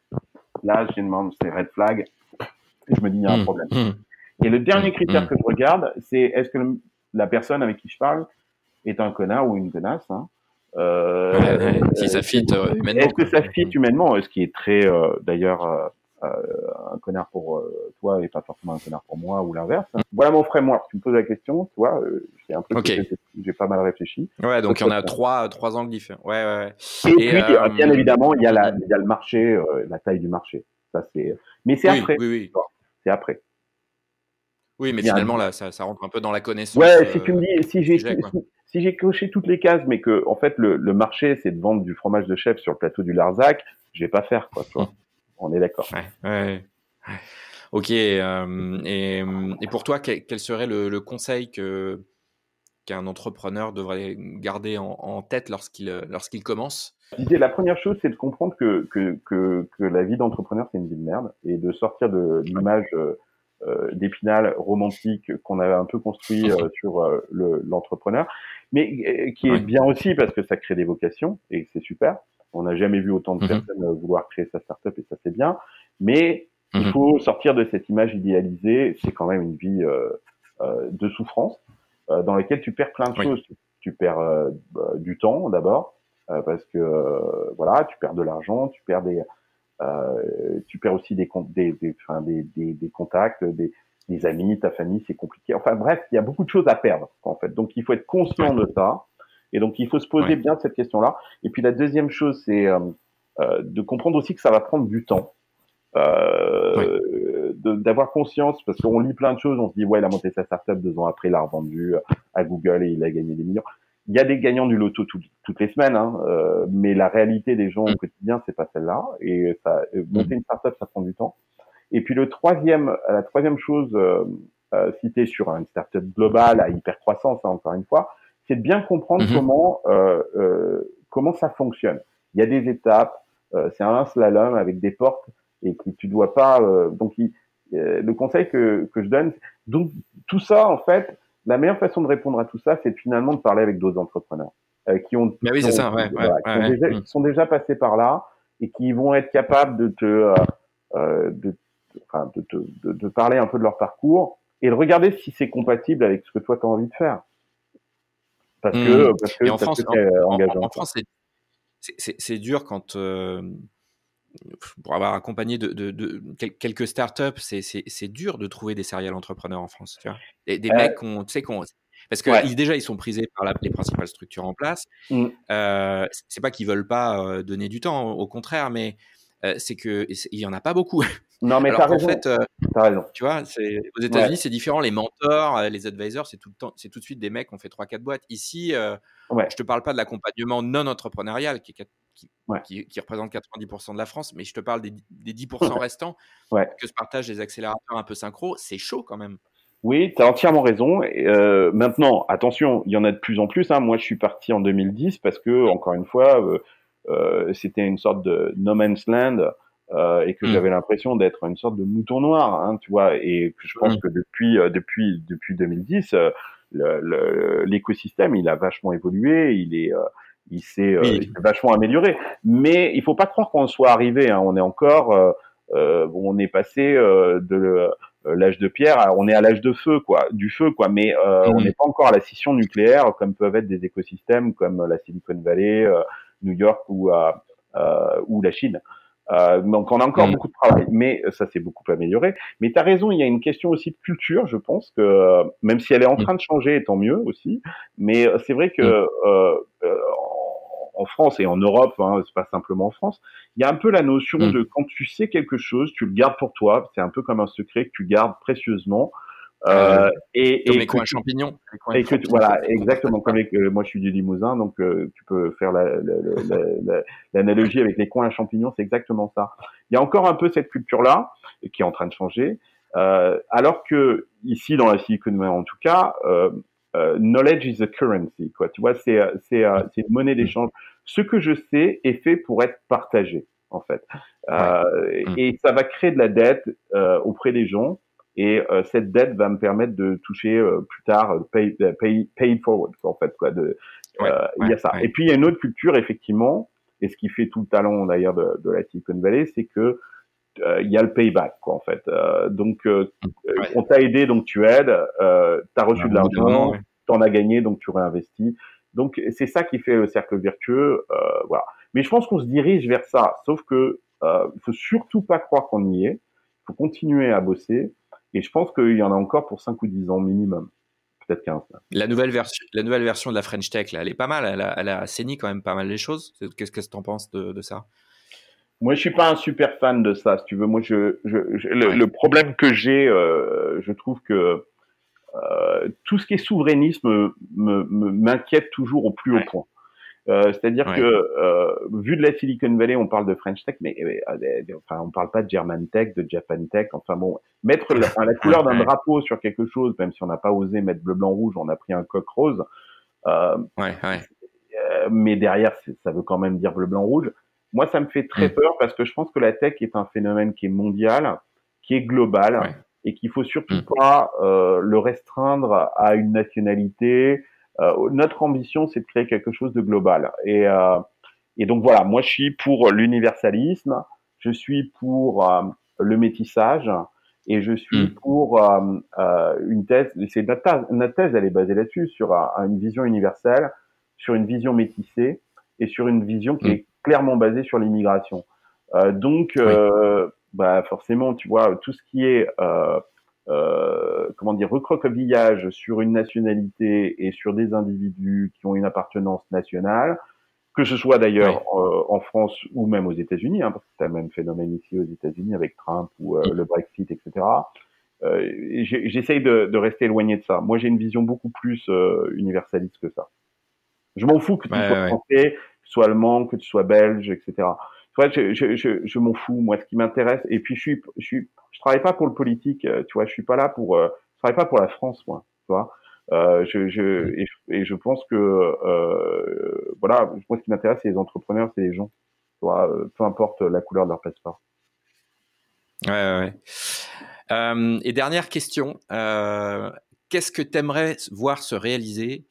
là je demande c'est red flag. Et je me dis il y a un hmm. problème. Hmm. Et le dernier critère que je regarde, c'est est-ce que la personne avec qui je parle est un connard ou une connasse. Hein? Euh, si ça fit euh, humainement. Est-ce que ça fit humainement? Ce qui est très, euh, d'ailleurs, euh, euh, un connard pour euh, toi et pas forcément un connard pour moi ou l'inverse. Voilà mon framework. Tu me poses la question, tu vois, euh, j'ai un peu, j'ai pas mal réfléchi. Ouais, donc il y en a trois, trois angles différents. Ouais, ouais. Et, puis, bien évidemment, il y a la, il y a le marché, la taille du marché. Ça c'est, mais c'est après. Oui, oui. C'est après. Oui, mais finalement là, ça, ça, rentre un peu dans la connaissance. Ouais, si tu me dis, si j'ai, si, j'ai coché toutes les cases, mais que en fait le, le marché c'est de vendre du fromage de chef sur le plateau du Larzac, je vais pas faire quoi, tu vois. [LAUGHS] On est d'accord. Ok. Euh, et, et, pour toi, quel, serait le, conseil que qu'un entrepreneur devrait garder en, tête lorsqu'il lorsqu'il commence? La première chose, c'est de comprendre que, que, que, que la vie d'entrepreneur, c'est une vie de merde, et de sortir de l'image euh, d'épinal romantique qu'on avait un peu construit euh, [LAUGHS] sur euh, l'entrepreneur, mais qui est bien aussi parce que ça crée des vocations, et c'est super. On n'a jamais vu autant de mhm. personnes euh, vouloir créer sa startup et ça c'est bien. Mais il mhm. faut sortir de cette image idéalisée. C'est quand même une vie euh, euh, de souffrance euh, dans laquelle tu perds plein de choses. Tu perds euh, bah, du temps d'abord parce que voilà, tu perds de l'argent, tu perds des, tu perds aussi des, des, des, enfin, des, des, des contacts, des, des amis, ta famille, c'est compliqué. Enfin bref, il y a beaucoup de choses à perdre en fait. Donc il faut être conscient de ça et donc, il faut se poser bien cette question-là. Et puis, la deuxième chose, c'est euh, euh, de comprendre aussi que ça va prendre du temps. Euh, d'avoir conscience, parce qu'on lit plein de choses, on se dit, ouais, il a monté sa startup deux ans après, il a revendu à Google et il a gagné des millions. Il y a des gagnants du loto toutes les semaines, hein, euh, mais la réalité des gens au mm. quotidien, c'est pas celle-là. Et ça, euh, monter mm. une startup, ça prend du temps. Et puis le troisième, la troisième chose euh, euh citée sur une startup globale à hyper croissance, hein, encore une fois, c'est de bien comprendre mhm. comment euh, euh, comment ça fonctionne. Il y a des étapes, euh, c'est un slalom avec des portes et que tu dois pas. Euh, donc, le conseil que que je donne, donc tout ça en fait, la meilleure façon de répondre à tout ça, c'est finalement de parler avec d'autres entrepreneurs qui ont, oui, c'est ça, ouais, ouais, qui, déjà, qui, sont déjà passés par là et qui vont être capables de te de, enfin, de, de, de, parler un peu de leur parcours et de regarder si c'est compatible avec ce que toi tu as envie de faire. Parce que, mmh. parce que, en, France, en, France, c'est dur quand, euh, pour avoir accompagné de, de, de quelques startups, c'est dur de trouver des serial entrepreneurs en France. Tu vois des, des euh, mecs qu'on, tu sais, qu'on, parce que ils, déjà ils sont prisés par la, les principales structures en place. Mmh. Euh, c'est pas qu'ils veulent pas euh, donner du temps, au contraire, mais euh, c'est que il y en a pas beaucoup. [LAUGHS] Non, mais t'as raison. Fait, euh, as raison. Tu vois, aux États-Unis, c'est différent. Les mentors, euh, les advisors, c'est tout le temps, c'est tout de suite des mecs qui ont fait trois quatre boîtes. Ici, euh, ouais. je te parle pas de l'accompagnement non entrepreneurial qui, qui, qui, qui, représente 90% de la France, mais je te parle des, des [LAUGHS] 10% restants que se partagent les accélérateurs un peu synchro. C'est chaud quand même. Oui, tu as entièrement raison. Euh, maintenant, attention, il y en a de plus en plus. Hein. Moi, je suis parti en 2010 parce que, encore une fois, euh, c'était une sorte de no man's land euh, et que Mm. j'avais l'impression d'être une sorte de mouton noir, hein, tu vois, et que je pense Mm. que depuis euh, depuis depuis 2010, euh, l'écosystème il a vachement évolué, il est euh, il s'est euh, Oui. vachement amélioré. Mais il faut pas croire qu'on soit arrivé, hein, on est encore euh, euh, on est passé euh, de euh, l'âge de pierre, à- on est à l'âge de feu, quoi, du feu, quoi. Mais euh, on n'est pas encore à la scission nucléaire comme peuvent être des écosystèmes comme la Silicon Valley, euh, New York ou euh, euh, ou la Chine. Euh, donc on a encore Mhm. beaucoup de travail, mais ça s'est beaucoup amélioré. Mais tu as raison, il y a une question aussi de culture, je pense que euh, même si elle est en Mhm. train de changer, et tant mieux aussi. Mais euh, c'est vrai que Mhm. euh, euh, en- France et en Europe, hein, c'est pas simplement en France, il y a un peu la notion Mm. de quand tu sais quelque chose, tu le gardes pour toi. C'est un peu comme un secret que tu gardes précieusement. Euh, Euh, et, Comme et les coins champignons. Les et que tu- voilà, exactement. Comme avec, euh, moi, je suis du Limousin, donc euh, tu peux faire la- la- la- la- l'analogie avec les coins à champignons, c'est exactement ça. Il y a encore un peu cette culture-là qui est en train de changer, euh, alors que ici, dans la Silicon Valley, en tout cas, euh, euh, knowledge is a currency. Quoi, tu vois, c'est c'est c'est une monnaie d'échange. Ce que je sais est fait pour être partagé, en fait, euh, Mm. et ça va créer de la dette euh, auprès des gens. Et euh, cette dette va me permettre de toucher euh, plus tard euh, pay, euh, pay, pay it forward quoi, en fait quoi. De, Ouais, euh, il y a ça. ouais. Et puis il y a une autre culture effectivement, et ce qui fait tout le talent d'ailleurs de, de la Silicon Valley, c'est que euh, il y a le payback quoi en fait. Euh, donc euh, Ouais. on t'a aidé donc tu aides, euh, t'as reçu Ouais, de l'argent, t'en as gagné donc tu réinvestis. Donc c'est ça qui fait le cercle vertueux, euh, voilà. Mais je pense qu'on se dirige vers ça, sauf que euh, faut surtout pas croire qu'on y est. Il faut continuer à bosser. Et je pense qu'il y en a encore pour 5 ou 10 ans minimum. Peut-être 15. là. La nouvelle version, la nouvelle version de la French Tech, là, elle est pas mal. Elle a, elle a quand même pas mal les choses. Qu'est-ce que tu en penses de, de ça? Moi, je suis pas un super fan de ça, si tu veux. Moi, je, je, je- le, problème que j'ai, euh, je trouve que euh, tout ce qui est souverainisme me- me- m'inquiète toujours au plus haut Ouais. point. Euh, C'est-à-dire Ouais. que, euh, vu de la Silicon Valley, on parle de French Tech, mais euh, euh, enfin, on parle pas de German Tech, de Japan Tech. Enfin bon, mettre la, [LAUGHS] couleur d'un drapeau sur quelque chose, même si on n'a pas osé mettre bleu, blanc, rouge, on a pris un coq rose. Euh, Ouais, ouais. mais derrière, ça veut quand même dire bleu, blanc, rouge. Moi, ça me fait très Mm. peur parce que je pense que la tech est un phénomène qui est mondial, qui est global, et qu'il faut surtout Mm. pas euh, le restreindre à une nationalité. Euh, notre ambition, c'est de créer quelque chose de global. Et, euh, et donc voilà, moi, je suis pour l'universalisme, je suis pour euh, le métissage, et je suis Mm. pour euh, euh, une thèse. C'est notre, thèse- notre thèse, elle est basée là-dessus, sur un- une vision universelle, sur une vision métissée et sur une vision qui Mm. est clairement basée sur l'immigration. Euh, donc, euh, bah forcément, tu vois, tout ce qui est euh, comment dire recroquevillage sur une nationalité et sur des individus qui ont une appartenance nationale, que ce soit d'ailleurs euh, en France ou même aux États-Unis, hein, parce que as le même phénomène ici aux États-Unis avec Trump ou euh, le Brexit, etc. Euh, J'essaye de, de rester éloigné de ça. Moi, j'ai une vision beaucoup plus euh, universaliste que ça. Je m'en fous que tu Ouais, sois ouais. français, que tu sois allemand, que tu sois belge, etc. Vois, je, je, je, je m'en fous. Moi, ce qui m'intéresse, et puis je suis, je suis, je travaille pas pour le politique. euh, Tu vois, je suis pas là pour, euh, je travaille pas pour la France, moi. Tu vois. Euh, je, je, et, je- et je pense que, euh, voilà, moi, ce qui m'intéresse, c'est les entrepreneurs, c'est les gens. Tu vois, peu importe la couleur de leur passeport. Ouais, ouais, ouais. Euh, et dernière question, qu'est-ce que tu aimerais voir se réaliser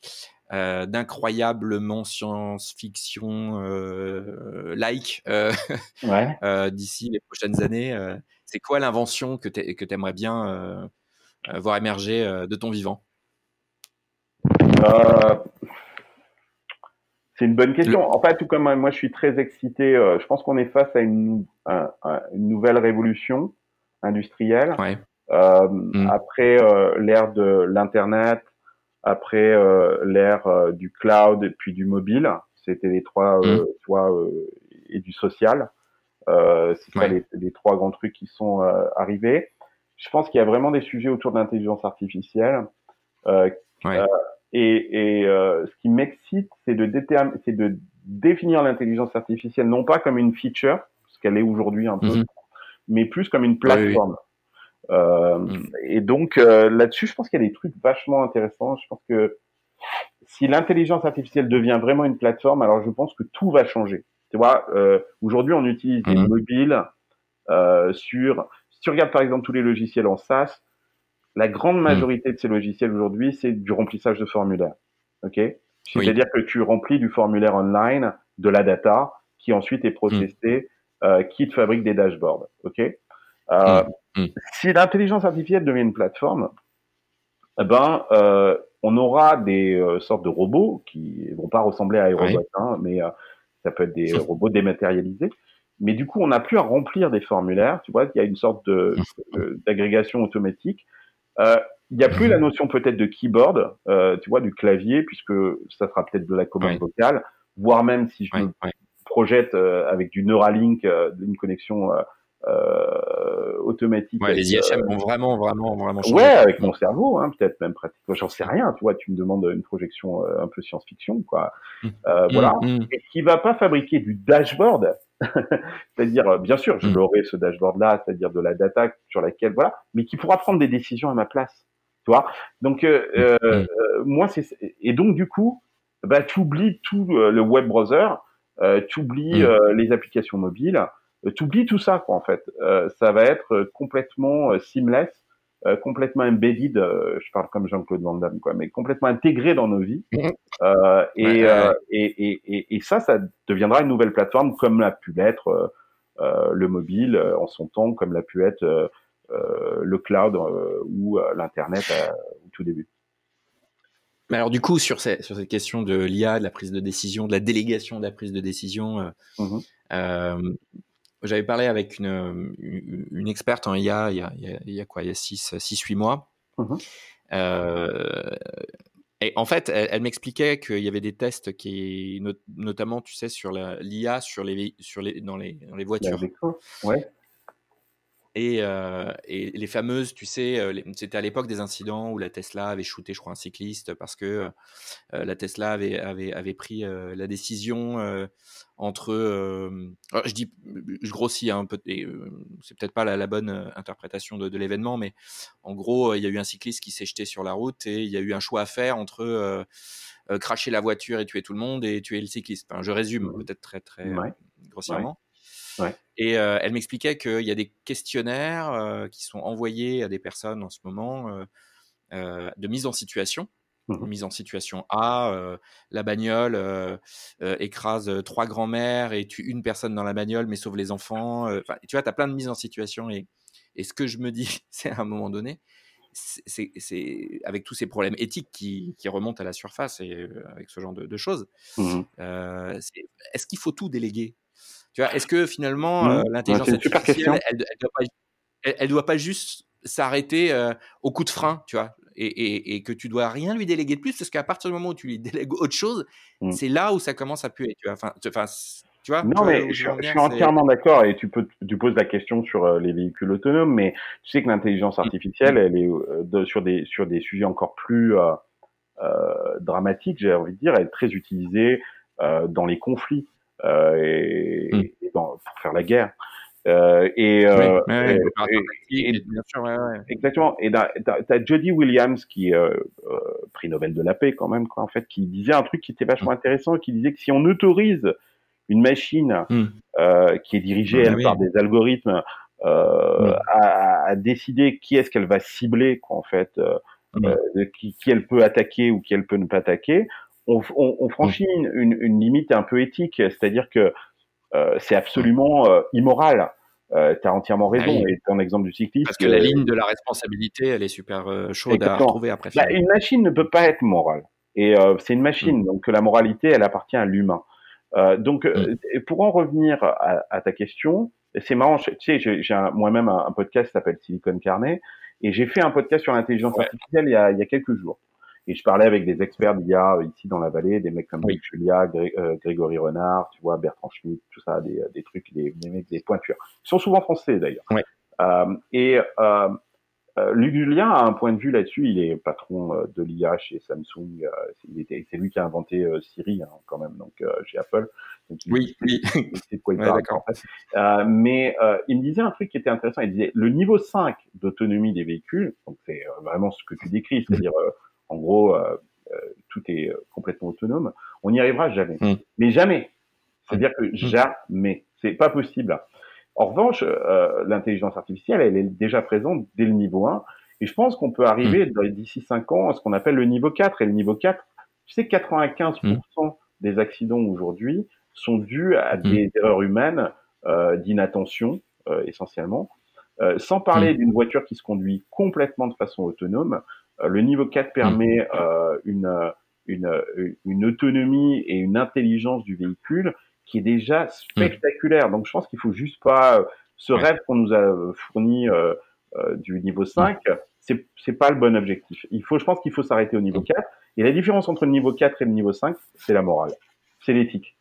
euh, d'incroyablement science-fiction euh, like euh, [LAUGHS] Ouais. euh, d'ici les prochaines années C'est quoi l'invention que tu aimerais bien voir émerger de ton vivant? C'est une bonne question. En fait, tout comme moi, je suis très excité. euh, je pense qu'on est face à une, un- un- une nouvelle révolution industrielle. Ouais. Euh, Mm. Après euh, l'ère de l'internet, après euh, l'ère euh, du cloud et puis du mobile, c'était les trois, euh, euh, et du social. Euh, c'est Ouais. les, les trois grands trucs qui sont euh, arrivés. Je pense qu'il y a vraiment des sujets autour de l'intelligence artificielle. Euh, Ouais. et et euh, ce qui m'excite, c'est de, c'est de définir l'intelligence artificielle non pas comme une feature, ce qu'elle est aujourd'hui un peu, Mhm. mais plus comme une oui. Euh, Mm. Et donc euh, là-dessus, je pense qu'il y a des trucs vachement intéressants. Je pense que si l'intelligence artificielle devient vraiment une plateforme, alors je pense que tout va changer. Tu vois, euh, aujourd'hui on utilise des Mhm. mobiles sur si tu regardes par exemple tous les logiciels en SaaS, la grande hmm. majorité de ces logiciels aujourd'hui, c'est du remplissage de formulaires. OK? C'est-à-dire que tu remplis du formulaire online de la data qui ensuite est processée, euh, qui te fabrique des dashboards. OK? Euh, hmm. Hmm. Si l'intelligence artificielle devient une plateforme, eh ben, euh, on aura des euh, sortes de robots qui vont pas ressembler à iRobot, hein, mais ça peut être des [LAUGHS] robots dématérialisés. Mais du coup, on n'a plus à remplir des formulaires. Tu vois, il y a une sorte de [LAUGHS] d'agrégation automatique il n'y a plus la notion peut-être de keyboard, tu vois, du clavier, puisque ça sera peut-être de la commande vocale, voire même si je me projette avec du Neuralink, une connexion euh, automatique. Ouais, les IHM vont vraiment, vraiment, vraiment changer. Ouais, avec mon cerveau, hein, peut-être même pratiquement. J'en sais rien, tu vois. Tu me demandes une projection un peu science-fiction, quoi. Mmh. voilà. Mmh, mmh. Et qui va pas fabriquer du dashboard [LAUGHS] c'est-à-dire, euh, bien sûr, je mm. l'aurai ce dashboard-là, c'est-à-dire de la data sur laquelle, voilà, mais qui pourra prendre des décisions à ma place. Tu vois Donc, euh, euh, euh, moi, c'est et donc du coup, bah, tu oublies tout le web browser, euh, tu oublies les applications mobiles, tu oublies tout ça, quoi, en fait. ça va être complètement seamless euh, complètement embedded, euh, je parle comme Jean-Claude Van Damme, quoi, mais complètement intégré dans nos vies. Mhm. Euh, et, et, et, et, ça, ça deviendra une nouvelle plateforme comme l'a pu l'être le mobile en son temps, comme l'a pu être le cloud ou l'internet au tout début. Mais alors du coup, sur, ces, sur cette question de l'IA, de la prise de décision, de la délégation de la prise de décision, mmh j'avais parlé avec une, une, experte en IA il y a, il y a, quoi Il y a 6-8 mois. Mmh euh, et en fait, elle, m'expliquait qu'il y avait des tests qui, notamment, tu sais, sur l'IA sur les, sur les, dans, les, dans les voitures. Ouais. Et, euh, et, les fameuses, tu sais, euh, c'était à l'époque des incidents où la Tesla avait shooté, je crois, un cycliste parce que euh, la Tesla avait, avait, avait pris la décision entre. je dis, je grossis un peu, c'est peut-être pas la, bonne interprétation de, de l'événement, mais en gros, il y a eu un cycliste qui s'est jeté sur la route et il y a eu un choix à faire entre cracher la voiture et tuer tout le monde et tuer le cycliste. Enfin, je résume mmh peut-être très, très grossièrement. Et euh, elle m'expliquait qu'il y a des questionnaires euh, qui sont envoyés à des personnes en ce moment euh, de mise en situation. Mmh mise en situation A, la bagnole écrase trois grands-mères et tue une personne dans la bagnole mais sauve les enfants. tu vois, tu as plein de mises en situation. Et, et ce que je me dis, [LAUGHS] c'est à un moment donné, c'est avec tous ces problèmes éthiques qui, qui, remontent à la surface et avec ce genre de, choses. Mmh est-ce qu'il faut tout déléguer? Tu vois, est-ce que finalement, euh, l'intelligence artificielle, elle, elle, doit pas, elle, doit pas juste s'arrêter euh, au coup de frein, tu vois, et, et, et, que tu dois rien lui déléguer de plus, parce qu'à partir du moment où tu lui délègues autre chose, mmh. c'est là où ça commence à puer, tu vois. Enfin, tu, tu vois non, mais je, suis entièrement d'accord, et tu, peux, tu poses la question sur euh, les véhicules autonomes, mais tu sais que l'intelligence mmh. artificielle, elle est de, sur, des, sur des sujets encore plus dramatiques, j'ai envie de dire, elle est très utilisée dans les conflits. Euh, et, et pour faire la guerre. Euh, et, euh, bien sûr, exactement. Et t'as as Jody Williams qui euh, euh, prix Nobel de la paix quand même, quoi, en fait, qui disait un truc qui était vachement mm. intéressant, qui disait que si on autorise une machine mm. euh, qui est dirigée elle, par des algorithmes euh, à, à, décider qui est-ce qu'elle va cibler, quoi, en fait, qui, qui, elle peut attaquer ou qui elle peut ne pas attaquer, on, on, on franchit une, une, limite un peu éthique, c'est-à-dire que euh, c'est absolument euh, immoral. Euh, tu as entièrement raison. Ah et ton exemple du cycliste. Parce que la ligne de la responsabilité, elle est super euh, chaude à retrouver après. Bah, une machine ne peut pas être morale. Et c'est une machine, mm. donc la moralité, elle appartient à l'humain. donc, mm. pour en revenir à, à ta question, c'est marrant, tu sais, j'ai moi-même un, podcast qui s'appelle Silicon Carnet, et j'ai fait un podcast sur l'intelligence artificielle il y, a, il y a quelques jours. Et je parlais avec des experts d'IA ici dans la vallée, des mecs comme oui. Julia, euh, Grégory Renard, tu vois, Bertrand Schmitt, tout ça, des, des trucs, des, des mecs, des pointures. Ils sont souvent français d'ailleurs. Oui. Euh, et euh, euh, Julien a un point de vue là-dessus. Il est patron euh, de l'IA chez Samsung. Euh, c'est lui qui a inventé Siri hein, quand même, donc chez Apple. Donc, oui, oui. [LAUGHS] C'est quoi il ouais, parle. mais il me disait un truc qui était intéressant. Il disait le niveau 5 d'autonomie des véhicules. Donc c'est vraiment ce que tu décris, c'est-à-dire en gros, euh, euh, tout est euh, complètement autonome. On n'y arrivera jamais. Mm. Mais jamais. C'est-à-dire que mm. jamais. C'est pas possible. En revanche, euh, l'intelligence artificielle, elle est déjà présente dès le niveau 1. Et je pense qu'on peut arriver mmh. d'ici 5 ans à ce qu'on appelle le niveau 4. Et le niveau 4, tu sais, 95% mmh. des accidents aujourd'hui sont dus à mmh. des erreurs humaines euh, d'inattention, euh, essentiellement. Euh, sans parler d'une voiture qui se conduit complètement de façon autonome, le niveau 4 permet une, une, une autonomie et une intelligence du véhicule qui est déjà spectaculaire. Donc je pense qu'il faut juste pas ce rêve qu'on nous a fourni euh, euh, du niveau 5, c'est c'est pas le bon objectif. Il faut je pense qu'il faut s'arrêter au niveau 4 et la différence entre le niveau 4 et le niveau 5, c'est la morale. C'est l'éthique.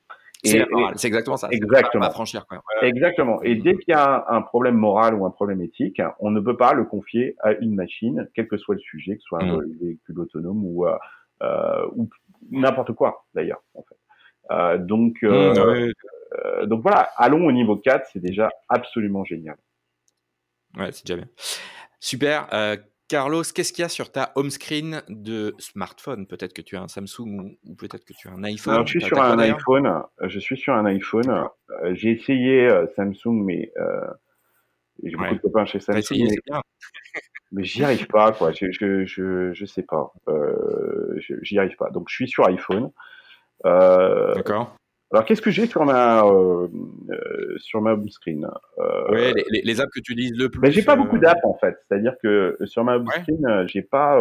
C'est exactement ça. Exactement. franchir, quoi. exactement. Et dès qu'il y a un, problème moral ou un problème éthique, on ne peut pas le confier à une machine, quel que soit le sujet, que ce soit un mm. véhicule autonome ou, euh, euh ou n'importe quoi d'ailleurs. En fait. Euh, donc, euh, mmh, euh, donc voilà, allons au niveau 4, c'est déjà absolument génial. Ouais, c'est déjà bien. Super. Carlos, qu'est-ce qu'il y a sur ta home screen de smartphone? Peut-être que tu as un Samsung ou, peut-être que tu as un iPhone. je suis sur un iPhone. Je suis sur un iPhone. J'ai essayé Samsung, mais j'ai beaucoup de copains chez Samsung. Essayé, mais, mais j'y arrive pas, quoi. Je, je, je, je sais pas. Euh, j'y arrive pas. Donc je suis sur iPhone. Euh, D'accord. Alors, qu'est-ce que j'ai sur ma euh, euh sur ma home screen euh, Ouais, les, les, apps que tu utilises le plus. Ben, j'ai pas beaucoup d'apps en fait. C'est-à-dire que sur ma home screen, j'ai pas.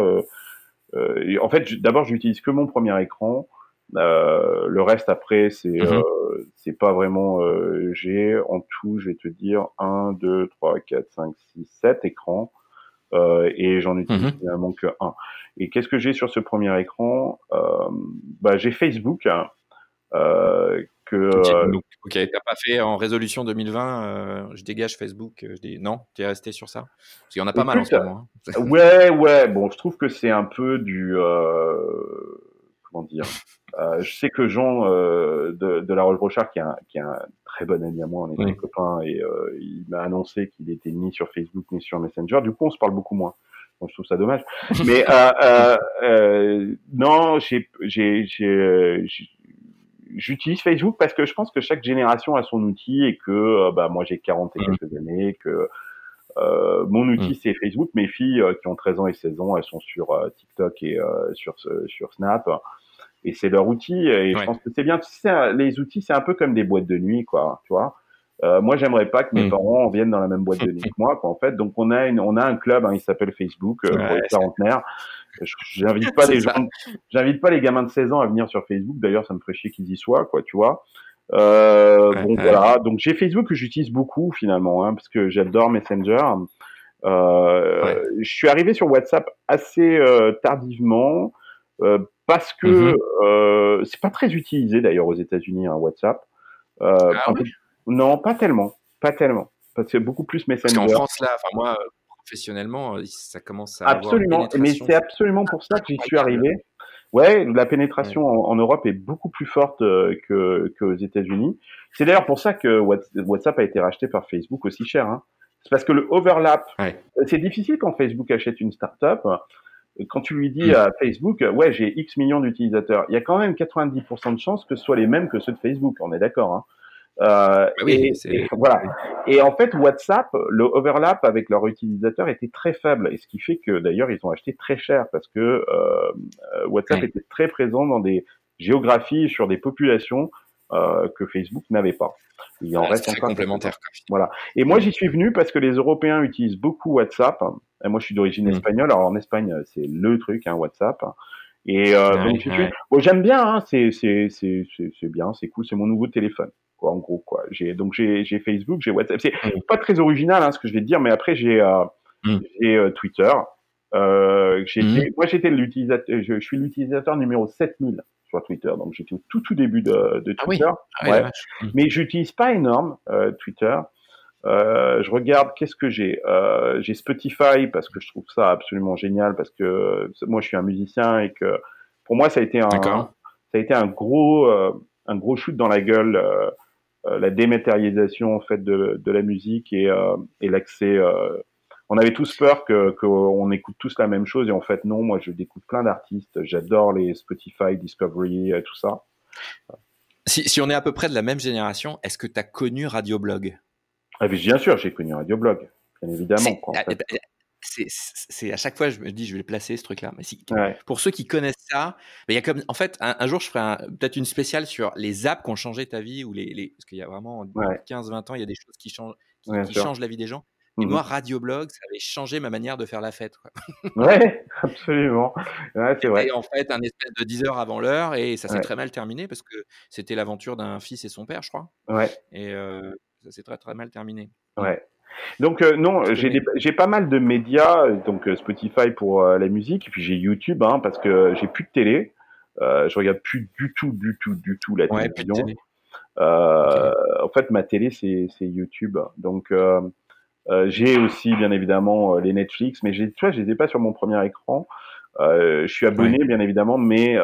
en fait, d'abord, j'utilise que mon premier écran. le reste après, c'est mm c'est pas vraiment. j'ai en tout, je vais te dire 1, 2, 3, 4, 5, 6, 7 écrans. Euh, et j'en utilise mmh finalement que un. Et qu'est-ce que j'ai sur ce premier écran? Euh, bah, J'ai Facebook. Hein, euh, que, ok, t'as pas fait en résolution 2020, je dégage Facebook. Je dis, non, tu es resté sur ça? Parce qu'il y en a pas mal en ce moment. Hein. ouais, ouais. Bon, je trouve que c'est un peu du comment dire euh, je sais que Jean euh, de, de, la Roche Brochard, qui est, un, qui est un très bon ami à moi, on est des copains, et euh, il m'a annoncé qu'il était ni sur Facebook ni sur Messenger. Du coup, on se parle beaucoup moins. Bon, je trouve ça dommage. [LAUGHS] Mais non, j'ai, j'ai, j'utilise Facebook parce que je pense que chaque génération a son outil et que bah moi j'ai 40 et mmh. quelques années que euh, mon outil mmh. c'est Facebook. Mes filles qui ont 13 ans et 16 ans, elles sont sur TikTok et sur sur Snap et c'est leur outil. Et je pense que c'est bien. Tu sais, les outils, c'est un peu comme des boîtes de nuit, quoi. Tu vois. Euh, moi, j'aimerais pas que mes mm. parents viennent dans la même boîte de nuit [LAUGHS] que moi, quoi, en fait. Donc, on a une, on a un club, hein, il s'appelle Facebook euh, pour les quarantenaires. J'invite pas les gens, j'invite pas les gamins de 16 ans à venir sur Facebook. D'ailleurs, ça me ferait chier qu'ils y soient, quoi, tu vois. Euh, bon, voilà. Donc, j'ai Facebook que j'utilise beaucoup finalement, hein, parce que j'adore Messenger. Euh, Je suis arrivé sur WhatsApp assez euh, tardivement. Euh, parce que mmh euh, c'est pas très utilisé d'ailleurs aux États-Unis un WhatsApp. Ah non, pas tellement, pas tellement. Parce que beaucoup plus Messenger. Parce qu'en France là, enfin moi professionnellement, ça commence à absolument. mais c'est absolument pour ça que j'y suis arrivé. Ouais, la pénétration en, Europe est beaucoup plus forte euh, que qu'aux États-Unis. C'est d'ailleurs pour ça que WhatsApp a été racheté par Facebook aussi cher. Hein. C'est parce que le overlap, c'est difficile quand Facebook achète une startup quand tu lui dis mm. à Facebook, ouais, j'ai X millions d'utilisateurs, il y a quand même 90% de chances que ce soit les mêmes que ceux de Facebook, on est d'accord. Hein euh, bah oui, et, voilà. Et en fait, WhatsApp, le overlap avec leurs utilisateurs était très faible, et ce qui fait que d'ailleurs ils ont acheté très cher parce que euh, WhatsApp était très présent dans des géographies sur des populations euh, que Facebook n'avait pas. Il en reste encore complémentaire. Voilà. Et moi, j'y suis venu parce que les Européens utilisent beaucoup WhatsApp. Et moi, je suis d'origine mm. espagnole. Alors en Espagne, c'est le truc, hein, WhatsApp. Et euh, donc, bon, j'aime bien. Hein, c'est bien, c'est cool. C'est mon nouveau téléphone. Quoi, en gros, quoi. J'ai donc j'ai j'ai Facebook, j'ai WhatsApp. C'est mm. pas très original, hein, ce que je vais te dire, mais après j'ai euh, mm. j'ai euh, Twitter. Euh, moi, j'étais l'utilisateur. Je, je, suis l'utilisateur numéro 7000 Twitter. Donc j'étais au tout tout début de, de ah Twitter. Ah ouais. Mmh. Mais j'utilise pas énorme euh, Twitter. Euh, je regarde qu'est-ce que j'ai? Euh, j'ai Spotify parce que je trouve ça absolument génial parce que moi je suis un musicien et que pour moi ça a été un ça a été un gros un gros shoot dans la gueule la dématérialisation en fait de, de la musique et, et l'accès on avait tous peur que qu'on écoute tous la même chose et en fait non, moi je découvre plein d'artistes, j'adore les Spotify, Discovery, euh, tout ça. Si, si, on est à peu près de la même génération, est-ce que tu as connu Radioblog? Ah, bien sûr, j'ai connu radioblog, bien évidemment. C'est à chaque fois je me dis je vais le placer ce truc là mais si, pour ceux qui connaissent ça il y a comme en fait un, jour je ferai peut-être une spéciale sur les apps qui ont changé ta vie ou les, les parce qu'il y a vraiment 15 20 ans il y a des choses qui changent qui, changent la vie des gens et mmh moi, Radioblog, ça avait changé ma manière de faire la fête. Quoi. [LAUGHS] Ouais, absolument. Ouais, c'est vrai. en fait un espèce de 10 heures avant l'heure et ça s'est très mal terminé parce que c'était l'aventure d'un fils et son père, je crois. Ouais. Et euh, ça s'est très très mal terminé. Ouais. Donc euh, non, j'ai pas mal de médias, donc euh, Spotify pour la musique, et puis j'ai YouTube, hein, parce que j'ai plus de télé. je regarde plus du tout, du tout, du tout la télévision. En fait, ma télé c'est YouTube. Donc euh, j'ai aussi bien évidemment euh, les Netflix, mais tu vois, je les ai pas sur mon premier écran. Euh, je suis abonné bien évidemment, mais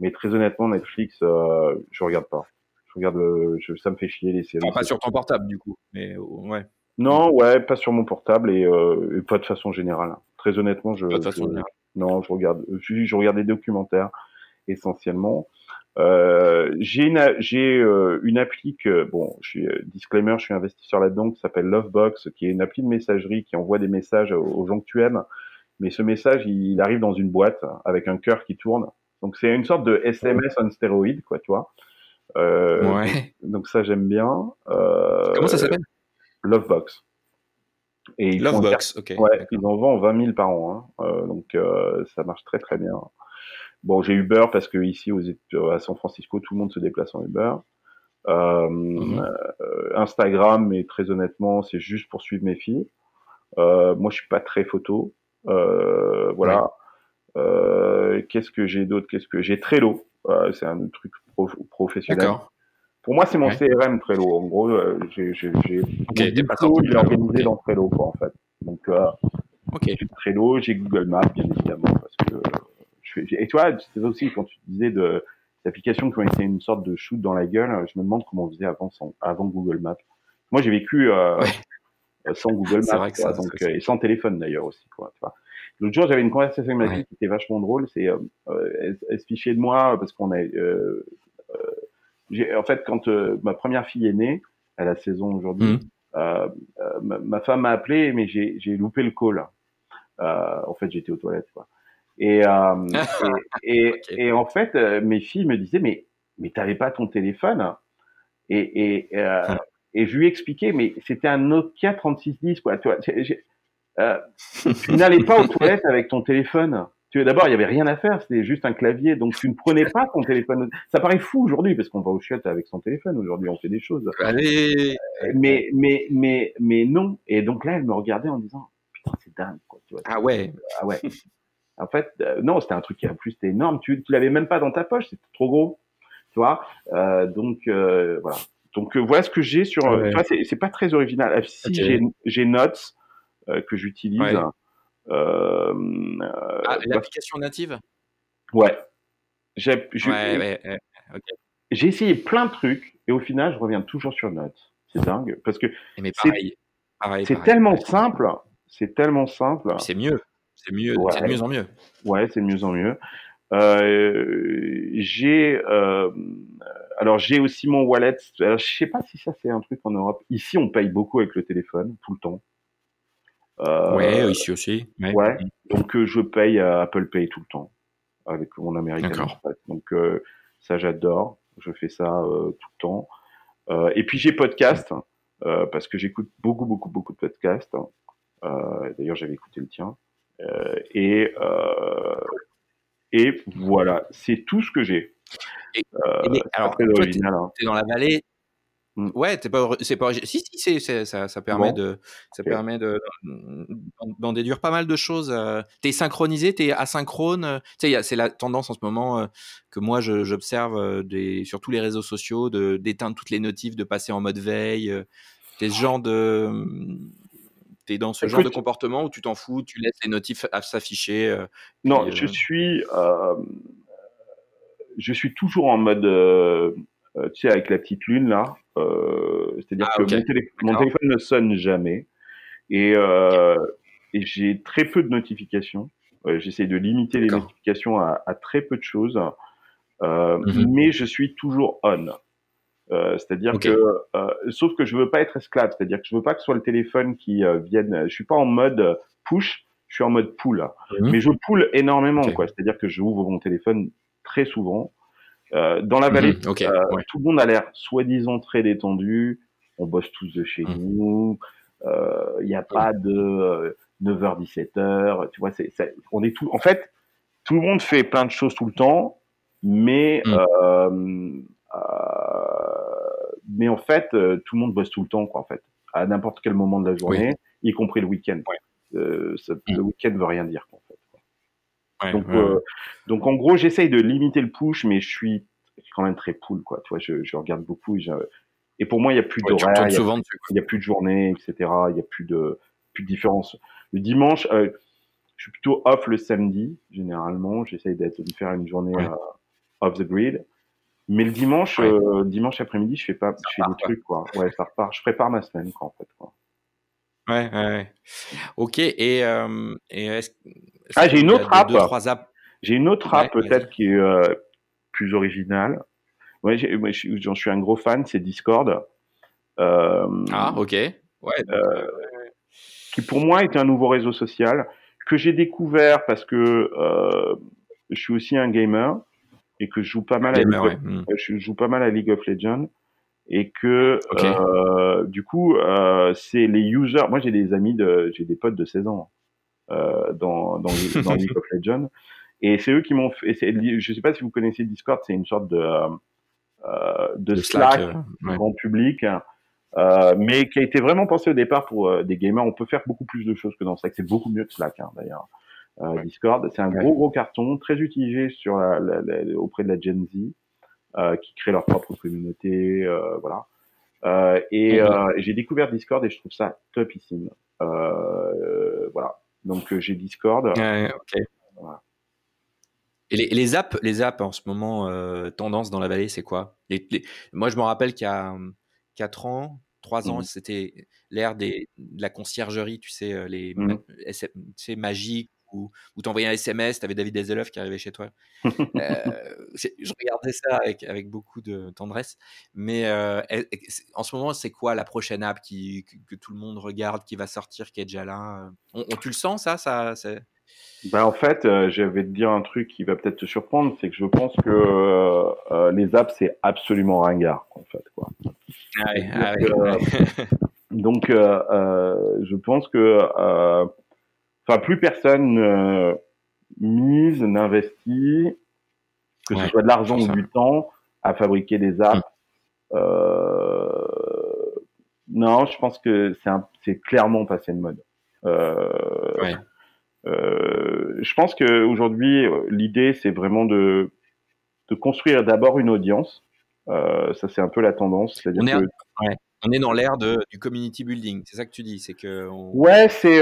mais très honnêtement Netflix, je regarde pas. Je regarde, je, ça me fait chier les séries. pas sur ton portable du coup, mais ouais. Non, ouais, pas sur mon portable et, et pas de façon générale. Très honnêtement, je, pas de façon générale. non, je regarde, je, je regarde des documentaires essentiellement. Euh, j'ai une, j'ai euh, une appli que, bon, je suis euh, disclaimer, je suis investisseur là-dedans, qui s'appelle Lovebox, qui est une appli de messagerie qui envoie des messages aux gens que tu aimes. Mais ce message, il, arrive dans une boîte avec un cœur qui tourne. Donc c'est une sorte de SMS on stéroïde, quoi, tu vois. Euh, ouais. Donc ça, j'aime bien. Euh, Comment ça s'appelle? Lovebox. Et Lovebox, ok. Ouais, ils en vendent 20 000 par an. Hein. Euh, donc ça marche très très bien. Bon, j'ai Uber parce que ici aux, à San Francisco, tout le monde se déplace en Uber. Euh, mhm. euh, Instagram, mais très honnêtement, c'est juste pour suivre mes filles. Euh, moi, je suis pas très photo. Euh, voilà. Euh, qu'est-ce que j'ai d'autre? Qu'est-ce que j'ai? Trello euh, C'est un truc professionnel. Pour moi, c'est mon CRM Trello. En gros, j'ai j'ai okay, j'ai organisé dans Trello quoi en fait. Donc, okay. j'ai Trello, j'ai Google Maps bien évidemment parce que et toi, c'est aussi quand tu disais de d'applications qui ont été une sorte de shoot dans la gueule, je me demande comment on faisait avant, sans, avant Google Maps. Moi, j'ai vécu euh, euh sans Google Maps, vrai que ça, donc, euh, et sans téléphone d'ailleurs aussi. Quoi, tu vois. L'autre jour, j'avais une conversation avec ma fille qui était vachement drôle. C'est, euh, elle, elle, se fichait de moi parce qu'on a. Euh, en fait, quand ma première fille est née, elle a 16 ans aujourd'hui, mmh. ma, ma, femme m'a appelé, mais j'ai loupé le call. en fait, j'étais aux toilettes. Quoi. Et, euh, [LAUGHS] et, et, en fait, euh, mes filles me disaient, mais, mais t'avais pas ton téléphone? Et, et, euh, ah. et je lui expliquais, mais c'était un Nokia 3610, quoi. Tu vois, euh, tu n'allais pas aux [LAUGHS] toilettes avec ton téléphone. Tu d'abord, il y avait rien à faire, c'était juste un clavier, donc tu ne prenais pas ton téléphone. Ça paraît fou aujourd'hui parce qu'on va au chiottes avec son téléphone. Aujourd'hui, on fait des choses. Allez. Mais mais mais mais non. Et donc là, elle me regardait en disant, putain, c'est dingue, quoi. Tu vois, ah ouais. Ah ouais. En fait, euh, non, c'était un truc qui en plus c'était énorme. Tu, tu l'avais même pas dans ta poche, c'était trop gros, tu vois. Euh, donc euh, voilà. Donc voilà ce que j'ai sur. Ouais. c'est pas très original. Si j'ai Notes que j'utilise. Ouais. Ah, l'application native? Ouais. J'ai essayé plein de trucs et au final, je reviens toujours sur Notes. C'est dingue parce que c'est tellement simple. C'est tellement simple. C'est mieux. C'est mieux, c'est de mieux en mieux. Ouais, c'est de mieux en mieux. Euh, j'ai euh, alors j'ai aussi mon wallet. Alors, je sais pas si ça c'est un truc en Europe. Ici, on paye beaucoup avec le téléphone tout le temps. Euh, ouais, ici aussi. Ouais. ouais. Donc euh, je paye Apple Pay tout le temps avec mon américain. Donc euh, ça j'adore. Je fais ça tout le temps. et puis j'ai podcast parce que j'écoute beaucoup beaucoup beaucoup de podcasts. D'ailleurs j'avais écouté le tien. Et, et voilà, c'est tout ce que j'ai. Euh, alors, très original. Hein. dans la vallée. Ouais, t'es pas, c'est pas, si, si, c'est, ça, ça permet de, ça permet de, d'en déduire pas mal de choses. T'es synchronisé, t'es asynchrone. Tu sais, c'est la tendance en ce moment que moi j'observe des, sur tous les réseaux sociaux, de, d'éteindre toutes les notifs, de passer en mode veille. T'es ce genre de, tu es dans ce genre de comportement où tu t'en fous, tu laisses les notifs s'afficher euh, Non, je euh suis euh, je suis toujours en mode tu sais avec la petite lune là, c'est-à-dire ah, que mon, téléphone ne sonne jamais et, et j'ai très peu de notifications. J'essaie de limiter les notifications à, à, très peu de choses, mmh mais je suis toujours on. Euh, c'est-à-dire que, euh, sauf que je veux pas être esclave, c'est-à-dire que je veux pas que ce soit le téléphone qui euh, vienne. Je suis pas en mode push, je suis en mode pull. Mhm. Mais je pull énormément, quoi. C'est-à-dire que je ouvre mon téléphone très souvent. Euh, dans la vallée, mhm. tout le monde a l'air soi-disant très détendu. On bosse tous de chez mhm. nous. Il n'y a pas de 9h-17h. Tu vois, c'est, on est tout. En fait, tout le monde fait plein de choses tout le temps, mais mais en fait, euh, tout le monde bosse tout le temps, quoi, en fait, à n'importe quel moment de la journée, y compris le week-end. Euh, le week-end veut rien dire, en donc, euh, donc, en gros, j'essaye de limiter le push, mais je suis quand même très pool, quoi. Tu vois, je, je regarde beaucoup. Et, et pour moi, il n'y a plus d'horaire, il n'y a, plus de journée, etc. Il n'y a plus de, plus de différence. Le dimanche, je suis plutôt off le samedi, généralement. J'essaye d'être, de faire une journée off the grid. Mais le dimanche, euh, dimanche après-midi, je fais pas, je fais des trucs quoi. Ouais, ça repart. Je prépare ma semaine quoi en fait. Quoi. Ouais, ouais, Ok. Et, euh, et est-ce, ah, j'ai une autre app. J'ai une autre app peut-être qui est euh, plus originale. Ouais, j'en suis un gros fan, c'est Discord. ah, ok. Ouais. qui pour moi est un nouveau réseau social que j'ai découvert parce que je suis aussi un gamer et que je joue pas mal à League of, hmm. je joue pas mal à League of Legends et que euh, du coup euh, c'est les users moi j'ai des amis de j'ai des potes de 16 ans euh, dans dans, dans League of Legends et c'est eux qui m'ont fait je sais pas si vous connaissez Discord c'est une sorte de euh, de, Slack, Slack grand public euh, mais qui a été vraiment pensé au départ pour des gamers. On peut faire beaucoup plus de choses que dans Slack. C'est beaucoup mieux que Slack hein, d'ailleurs euh, Discord. C'est un gros gros carton, très utilisé sur la, la, auprès de la Gen Z, euh, qui crée leur propre communauté, euh, voilà. et j'ai découvert Discord et je trouve ça topissime. voilà. Donc j'ai Discord. Voilà. Et les, les, apps, les apps en ce moment, tendance dans la vallée, c'est quoi? Moi, je me rappelle qu'il y a 4 ans, 3 ans, mmh. c'était l'ère de la conciergerie, tu sais, les mmh. tu sais, magiques, où, où tu envoyais un SMS, tu avais David Dezelov qui arrivait chez toi. [LAUGHS] euh, je regardais ça avec, avec beaucoup de tendresse. Mais euh, en ce moment, c'est quoi la prochaine app qui, que, tout le monde regarde, qui va sortir, qui est déjà là on, Tu le sens, ça, ça ben, En fait, euh, je vais te dire un truc qui va peut-être te surprendre, c'est que je pense que euh, euh, les apps, c'est absolument ringard, en fait. Quoi. Ah oui, ah [LAUGHS] donc, je pense que enfin plus personne euh, mise, n'investit, que ce soit de l'argent ou du temps, à fabriquer des apps. Mmh. Euh, non, je pense que c'est clairement passé de mode. Euh, euh, je pense qu'aujourd'hui, l'idée, c'est vraiment de, de construire d'abord une audience. Euh, ça, c'est un peu la tendance. On, est, ouais. on est dans l'ère du community building. C'est ça que tu dis. C'est que ouais, c'est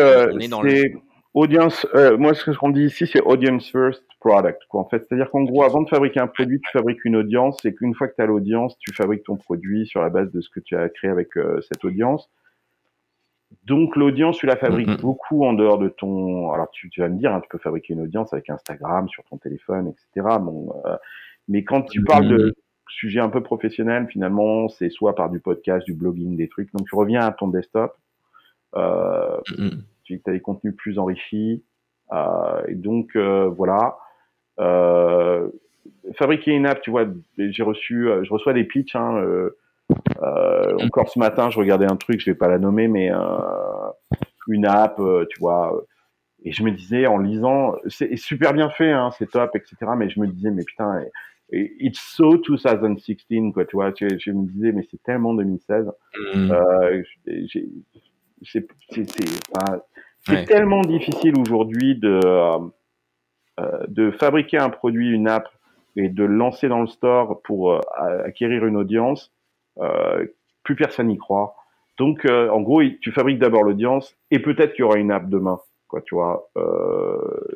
Audience, euh, moi ce qu'on dit ici c'est audience first product. Quoi, en fait, c'est-à-dire qu'en gros, avant de fabriquer un produit, tu fabriques une audience, et qu'une fois que tu as l'audience, tu fabriques ton produit sur la base de ce que tu as créé avec euh, cette audience. Donc l'audience, tu la fabriques mm-hmm. beaucoup en dehors de ton. Alors tu, tu vas me dire, hein, tu peux fabriquer une audience avec Instagram, sur ton téléphone, etc. Bon, euh, mais quand tu parles de mm-hmm. sujets un peu professionnels, finalement, c'est soit par du podcast, du blogging, des trucs. Donc tu reviens à ton desktop. Euh, mm-hmm tu as des contenus plus enrichis. Euh, et donc euh, voilà. Euh, fabriquer une app, tu vois, j'ai reçu, je reçois des pitchs. Hein, encore ce matin, je regardais un truc, je vais pas la nommer, mais une app, tu vois. Et je me disais en lisant, c'est super bien fait, hein, c'est top, etc. Mais je me disais, mais putain, it's so 2016, quoi, tu vois. Je, me disais, mais c'est tellement 2016. Mm. Euh, c'est c'est tellement difficile aujourd'hui de, euh, euh, de fabriquer un produit, une app, et de le lancer dans le store pour euh, acquérir une audience. Euh, plus personne n'y croit. Donc, en gros, tu fabriques d'abord l'audience et peut-être qu'il y aura une app demain. Quoi, tu vois,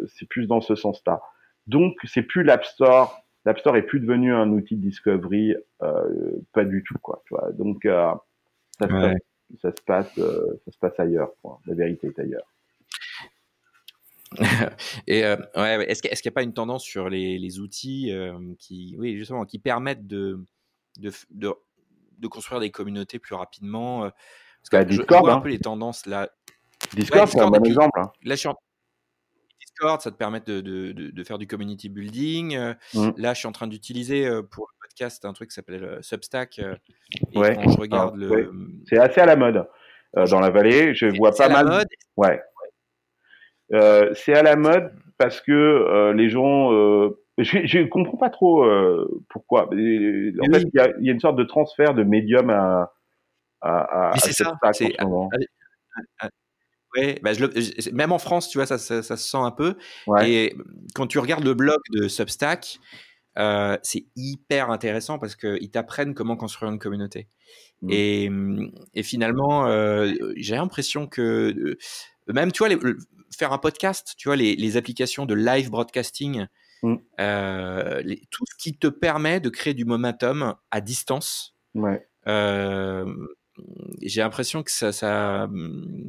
c'est plus dans ce sens-là. Donc, c'est plus l'App Store. L'App Store est plus devenu un outil de discovery, pas du tout, quoi. Tu vois. Donc, ça, se passe, ça se passe, ça se passe ailleurs. Quoi. La vérité est ailleurs. [LAUGHS] et euh, ouais, est-ce qu'il n'y a pas une tendance sur les, les outils euh, qui, oui, justement, qui permettent de, de, de, de construire des communautés plus rapidement. Parce que je, Discord, vois un hein. peu les tendances là. Discord, c'est un bon puis- exemple. hein. Là, je suis en Discord, ça te permet de, de, de- de faire du community building. Euh, Mm. Là, je suis en train d'utiliser euh, pour le podcast un truc qui s'appelle euh, Substack. euh, et Ouais. quand je regarde Ah, le. C'est assez à la mode euh, dans la vallée. Je vois pas mal. mode. Ouais. Euh, c'est à la mode parce que euh, les gens. Euh, je, je comprends pas trop pourquoi. En fait, il y a, il y a une sorte de transfert de médium à. à, à, Mais à c'est ça, c'est-. Ouais, bah, je le- je- même en France, tu vois, ça, ça, ça se sent un peu. Ouais. Et quand tu regardes le blog de Substack, euh, c'est hyper intéressant parce qu'ils t'apprennent comment construire une communauté. Mm. Et, et finalement, euh, j'ai l'impression que même, tu vois, les- le- faire un podcast, tu vois, les, les applications de live broadcasting, Mm. euh, les- tout ce qui te permet de créer du momentum à distance. Ouais. Euh, j'ai l'impression que ça, ça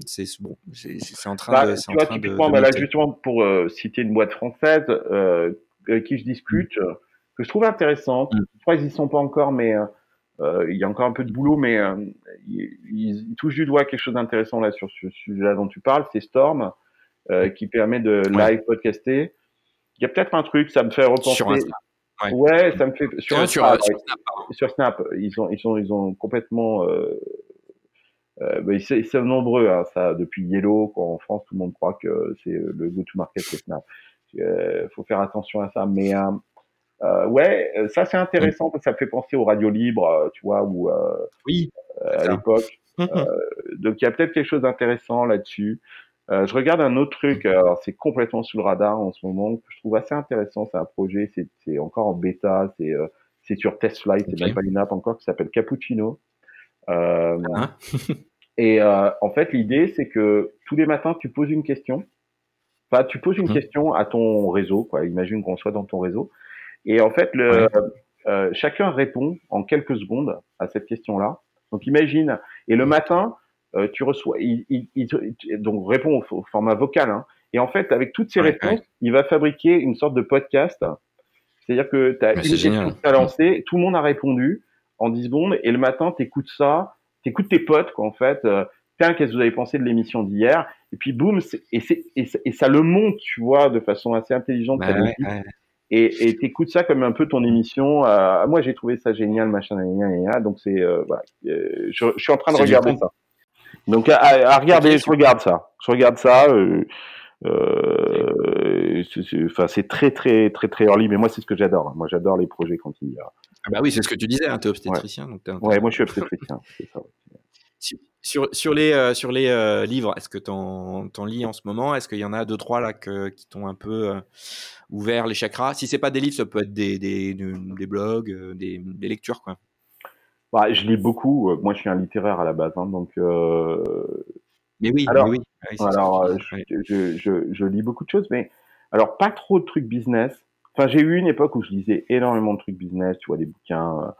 c'est bon, c'est en train Bah, de, tu en vois, train typiquement, de bah, là, justement, pour euh, citer une boîte française euh, avec qui je discute, euh, que je trouve intéressante. Mm. Je crois qu'ils y sont pas encore, mais il y a encore un peu de boulot, mais ils touchent du doigt quelque chose d'intéressant là sur ce sujet-là dont tu parles, c'est Storm, euh, qui permet de live podcaster. Il y a peut-être un truc, ça me fait repenser. Sur Insta. Ouais. Ouais, ça me fait sur, sur, sur. Snap. Sur Snap, ils ont, ils sont, ils ont complètement. Euh, euh, bah, ils, sont- ils sont nombreux, hein, ça, depuis Yellow, quand en France tout le monde croit que c'est euh, le go-to-market, c'est Snap. Euh, faut faire attention à ça. Mais euh, euh, ouais, ça c'est intéressant parce que ça me fait penser aux radios libres, tu vois, ou euh, Oui. à l'époque. [LAUGHS] Donc il y a peut-être quelque chose d'intéressant là-dessus. Euh, je regarde un autre truc, alors c'est complètement sous le radar en ce moment, que je trouve assez intéressant. C'est un projet, c'est c'est encore en bêta, c'est euh, c'est sur TestFlight, c'est Ok. même pas une app encore, qui s'appelle Cappuccino. Euh, Hein [LAUGHS] et euh, en fait, l'idée, c'est que tous les matins, tu poses une question. Enfin, tu poses une Mhm. question à ton réseau, quoi. Imagine qu'on soit dans ton réseau. Et en fait, le, Ouais. euh, chacun répond en quelques secondes à cette question-là. Donc, imagine. Et le matin, euh, tu reçois, il, il- il te- donc répond au, au format vocal. Hein. Et en fait, avec toutes ces Ouais, réponses, il va fabriquer une sorte de podcast. C'est-à-dire que tu as une c'est question génial. que tu as lancée, tout le monde a répondu en 10 secondes, et le matin, tu écoutes ça, tu écoutes tes potes, quoi, en fait. Euh, Tiens, qu'est-ce que vous avez pensé de l'émission d'hier? Et puis, boum, et, et, ça- et ça le monte, tu vois, de façon assez intelligente. Bah ouais. Et t'écoutes ça comme un peu ton émission. euh, moi, j'ai trouvé ça génial, machin, donc c'est euh, voilà. Je, je suis en train de regarder ça. Donc à, à regarder, Ok, je super. regarde ça. Je regarde ça. Euh, euh, c'est- c'est- enfin, c'est très très très très early, mais moi c'est ce que j'adore. Moi, j'adore les projets quand il y a. Ah bah oui, c'est ce que tu disais, hein, t'es obstétricien. Donc t'es un- Ouais, moi je suis [LAUGHS] obstétricien. Sur, sur, sur les, euh, sur les euh, livres, est-ce que t'en en lis en ce moment? Est-ce qu'il y en a deux, trois là que, qui t'ont un peu ouvert les chakras? Si c'est pas des livres, ça peut être des, des, des, blogs, des, des lectures, quoi. Bah, je lis beaucoup. Euh, Moi, je suis un littéraire à la base, hein, donc. Euh, Mais oui, Alors- mais oui. Ah oui, Alors, euh, je, ouais. je, je, je lis beaucoup de choses, mais alors pas trop de trucs business. Enfin, j'ai eu une époque où je lisais énormément de trucs business, tu vois, des bouquins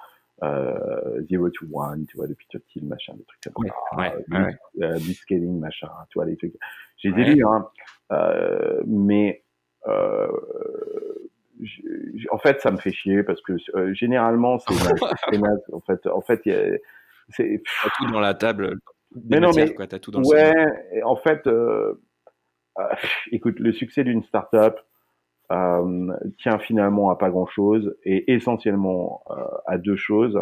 euh, Zero to One, tu vois, de Peter Thiel, machin, des trucs comme Ouais, ça, ouais, euh, ouais, ouais. Euh, Blitzscaling, machin, tu vois, des trucs. Je les ai Ouais. lus, hein, euh, mais euh, en fait, ça me fait chier parce que euh, généralement, c'est. [LAUGHS] En fait, en fait, c'est tout dans la table. Mais non, matières, mais- quoi. Tout dans. Ouais, en fait, euh, euh, écoute, le succès d'une startup euh, tient finalement à pas grand-chose et essentiellement à deux choses.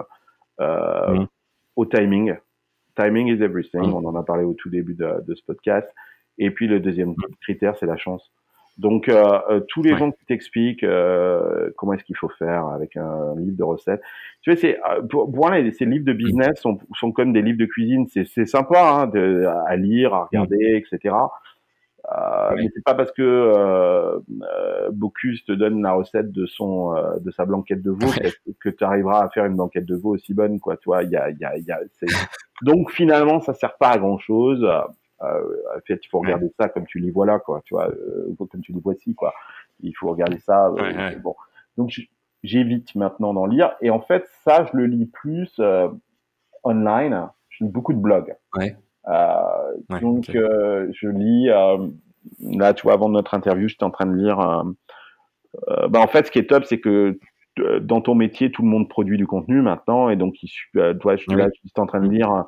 Au timing. Timing is everything. On en a parlé au tout début de, de ce podcast. Et puis le deuxième critère, c'est la chance. Donc euh, euh, tous les Ouais. gens qui t'expliquent euh, comment est-ce qu'il faut faire avec un livre de recettes. Tu vois, c'est euh, pour, pour moi, ces livres de business sont, sont comme des livres de cuisine. C'est c'est sympa hein, de, à lire, à regarder, etc. Euh, Ouais. Mais c'est pas parce que euh, euh, Bocuse te donne la recette de son euh, de sa blanquette de veau Ouais. que, que tu arriveras à faire une blanquette de veau aussi bonne, quoi. Tu vois, il y a, il y a, y a, c'est- donc finalement, ça sert pas à grand chose. Euh, en fait, il faut regarder ça comme tu lis voilà, quoi. Tu vois, euh, comme tu lis voici, quoi. Il faut regarder ça. euh. Bon, donc j'évite maintenant d'en lire. Et en fait, ça, je le lis plus online. Je lis beaucoup de blogs. Ouais. Euh, Ouais, donc, euh, je lis. euh, là, tu vois, avant notre interview, j'étais en train de lire. bah, en fait, ce qui est top, c'est que dans ton métier, tout le monde produit du contenu maintenant, et donc, il, toi, je, là, je suis en train de lire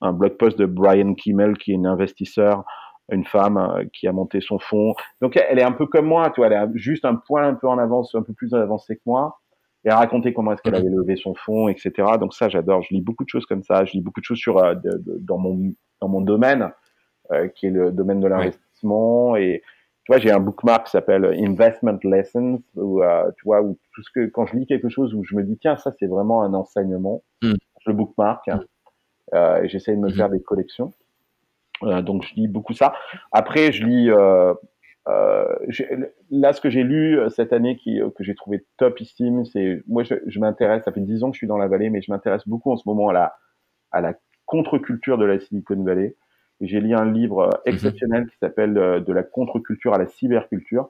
un, blog post de Brian Kimmel, qui est une investisseur, une femme euh, qui a monté son fonds. Donc, elle est un peu comme moi, tu vois, elle est juste un poil un peu en avance, un peu plus avancé que moi. Et à raconter comment est-ce qu'elle avait levé son fonds, etc. Donc ça, j'adore. Je lis beaucoup de choses comme ça. Je lis beaucoup de choses sur euh, dans mon dans mon domaine, qui est le domaine de l'investissement. Et tu vois, j'ai un bookmark qui s'appelle Investment Lessons, où, euh, tu vois, où tout ce que, quand je lis quelque chose où je me dis, tiens, ça, c'est vraiment un enseignement, mm. je le bookmark, mm. Euh, et j'essaie de me mm-hmm. faire des collections. Euh, donc, je lis beaucoup ça. Après, je lis, euh, là, ce que j'ai lu euh, cette année qui, que j'ai trouvé topissime, c'est, moi, je, je m'intéresse, ça fait dix ans que je suis dans la vallée, mais je m'intéresse beaucoup en ce moment à la, à la contre-culture de la Silicon Valley. J'ai lu un livre mhm. exceptionnel qui s'appelle De la contre-culture à la cyberculture.